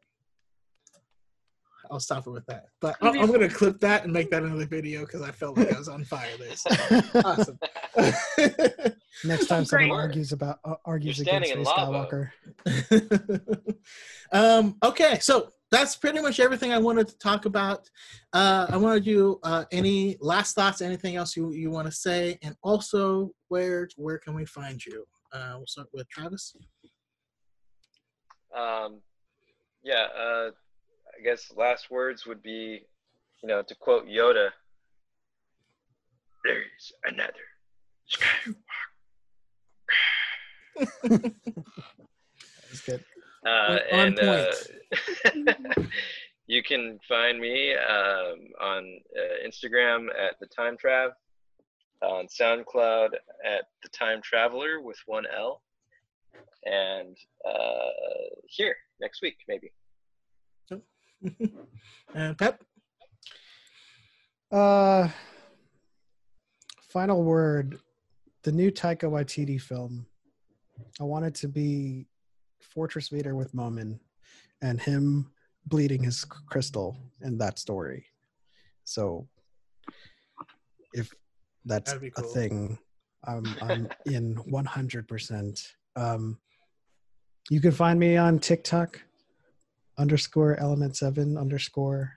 I'll stop it with that. But I'm, I'm going to clip that and make that another video because I felt like I was on fire there. So, awesome. Next time someone argues about uh, argues against Rey Skywalker. um, okay, so that's pretty much everything I wanted to talk about. Uh, I want to do uh, any last thoughts, anything else you, you want to say, and also where where can we find you? Uh, we'll start with Travis. Um, yeah, uh, I guess last words would be, you know, to quote Yoda, "There's another Skywalker." That's good. Uh, and uh, you can find me um, on uh, Instagram at the Time Trav, on SoundCloud at the Time Traveler with one L, and uh, here next week maybe. And Pep. Uh, final word: the new Taika Waititi film. I want it to be Fortress Vader with Momin and him bleeding his crystal in that story. So if that's cool. a thing, I'm, I'm in 100%. Um, you can find me on TikTok underscore element seven underscore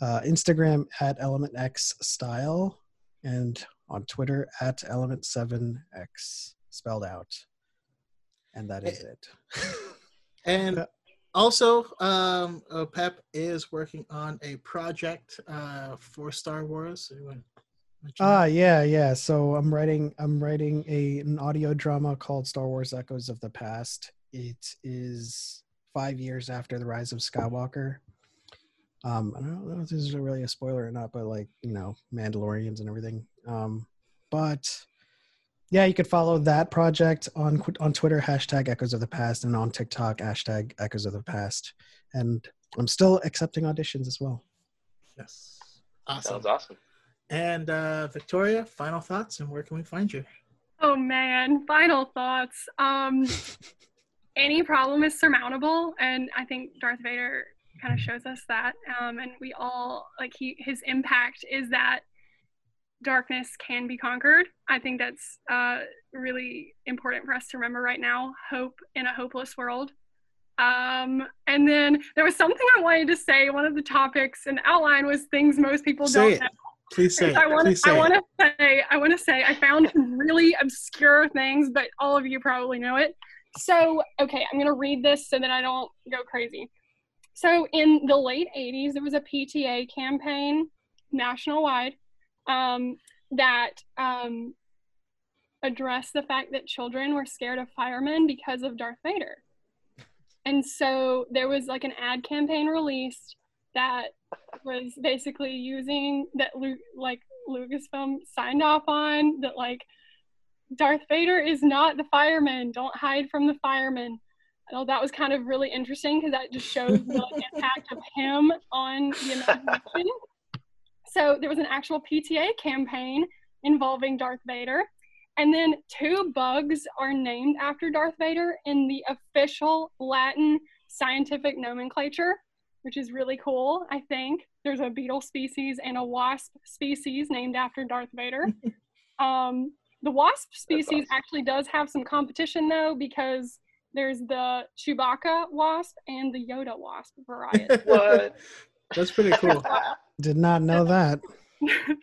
uh, Instagram at element x style and on Twitter at element seven x spelled out. And that is it. and also, um, uh, Pep is working on a project uh, for Star Wars. Ah, uh, yeah, yeah. So I'm writing. I'm writing a an audio drama called Star Wars: Echoes of the Past. It is five years after the rise of Skywalker. Um, I don't know if this is really a spoiler or not, but like you know, Mandalorians and everything. Um, but yeah, you could follow that project on on Twitter hashtag Echoes of the Past and on TikTok hashtag Echoes of the Past. And I'm still accepting auditions as well. Yes, awesome. Sounds awesome. And uh, Victoria, final thoughts and where can we find you? Oh man, final thoughts. Um, any problem is surmountable, and I think Darth Vader kind of shows us that. Um, and we all like he his impact is that darkness can be conquered. I think that's uh, really important for us to remember right now. Hope in a hopeless world. Um, and then there was something I wanted to say. One of the topics and outline was things most people Say don't it. know. Please say. I it. want Please to. say. I want to say. I want to say. I found some really obscure things, but all of you probably know it. So, okay, I'm gonna read this so that I don't go crazy. So, in the late '80s, there was a PTA campaign national wide um, that um, addressed the fact that children were scared of firemen because of Darth Vader. And so there was like an ad campaign released that was basically using that like Lucasfilm signed off on that like Darth Vader is not the fireman. Don't hide from the fireman. I thought that was kind of really interesting because that just shows the impact of him on the imagination. So there was an actual PTA campaign involving Darth Vader. And then two bugs are named after Darth Vader in the official Latin scientific nomenclature, which is really cool, I think. There's a beetle species and a wasp species named after Darth Vader. um, the wasp species awesome. actually does have some competition though, because there's the Chewbacca wasp and the Yoda wasp variety. What? That's pretty cool. Did not know that.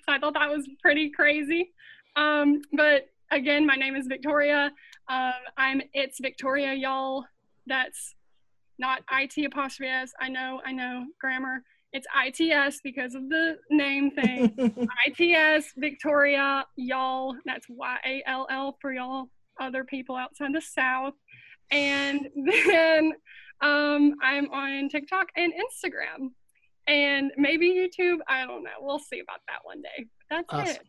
I thought that was pretty crazy. Um, but again, my name is Victoria. Um, I'm it's Victoria, y'all. That's not IT apostrophe S. I know, I know grammar. It's ITS because of the name thing. ITS Victoria, y'all. That's Y A L L for y'all other people outside the South. And then um, I'm on TikTok and Instagram and maybe YouTube. I don't know. We'll see about that one day. That's Awesome. it.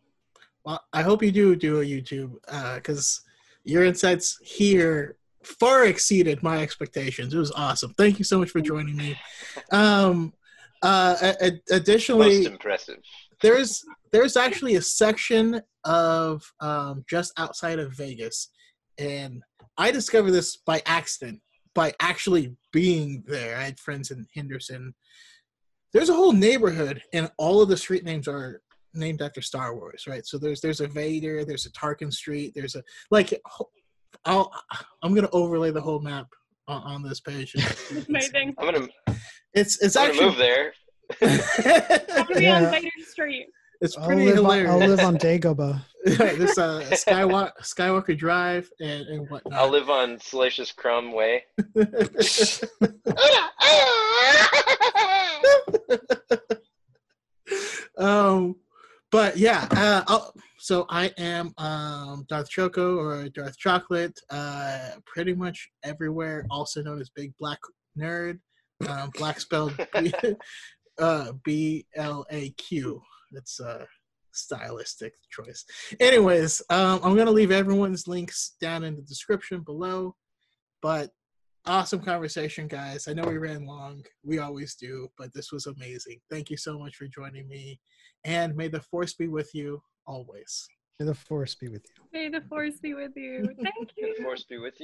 Well, I hope you do do a YouTube because your insights here far exceeded my expectations. It was awesome. Thank you so much for joining me. Um, uh, additionally, Most impressive. there's there's actually a section of um, just outside of Vegas, and I discovered this by accident by actually being there. I had friends in Henderson. There's a whole neighborhood, and all of the street names are named after Star Wars, right? So there's there's a Vader, there's a Tarkin Street, there's a like. I'll I'm gonna overlay the whole map on, on this page. It's Amazing. I'm gonna, it's, it's I'm gonna move actually there. I'm gonna be on Yeah. Vader Street. it's I'll pretty live, on, hilarious. I'll live on Dagobah. this uh Skywalker Skywalker Drive and, and whatnot. I'll live on Salacious Crumb Way. um, but yeah, uh, so I am um, Darth Choco or Darth Chocolate, uh, pretty much everywhere. Also known as Big Black Nerd, um, black spelled uh, B L A Q. That's a stylistic choice. Anyways, um, I'm gonna leave everyone's links down in the description below. But awesome conversation, guys. I know we ran long. We always do, but this was amazing. Thank you so much for joining me. And may the force be with you always. May the force be with you. May the force be with you. Thank you. The force be with you.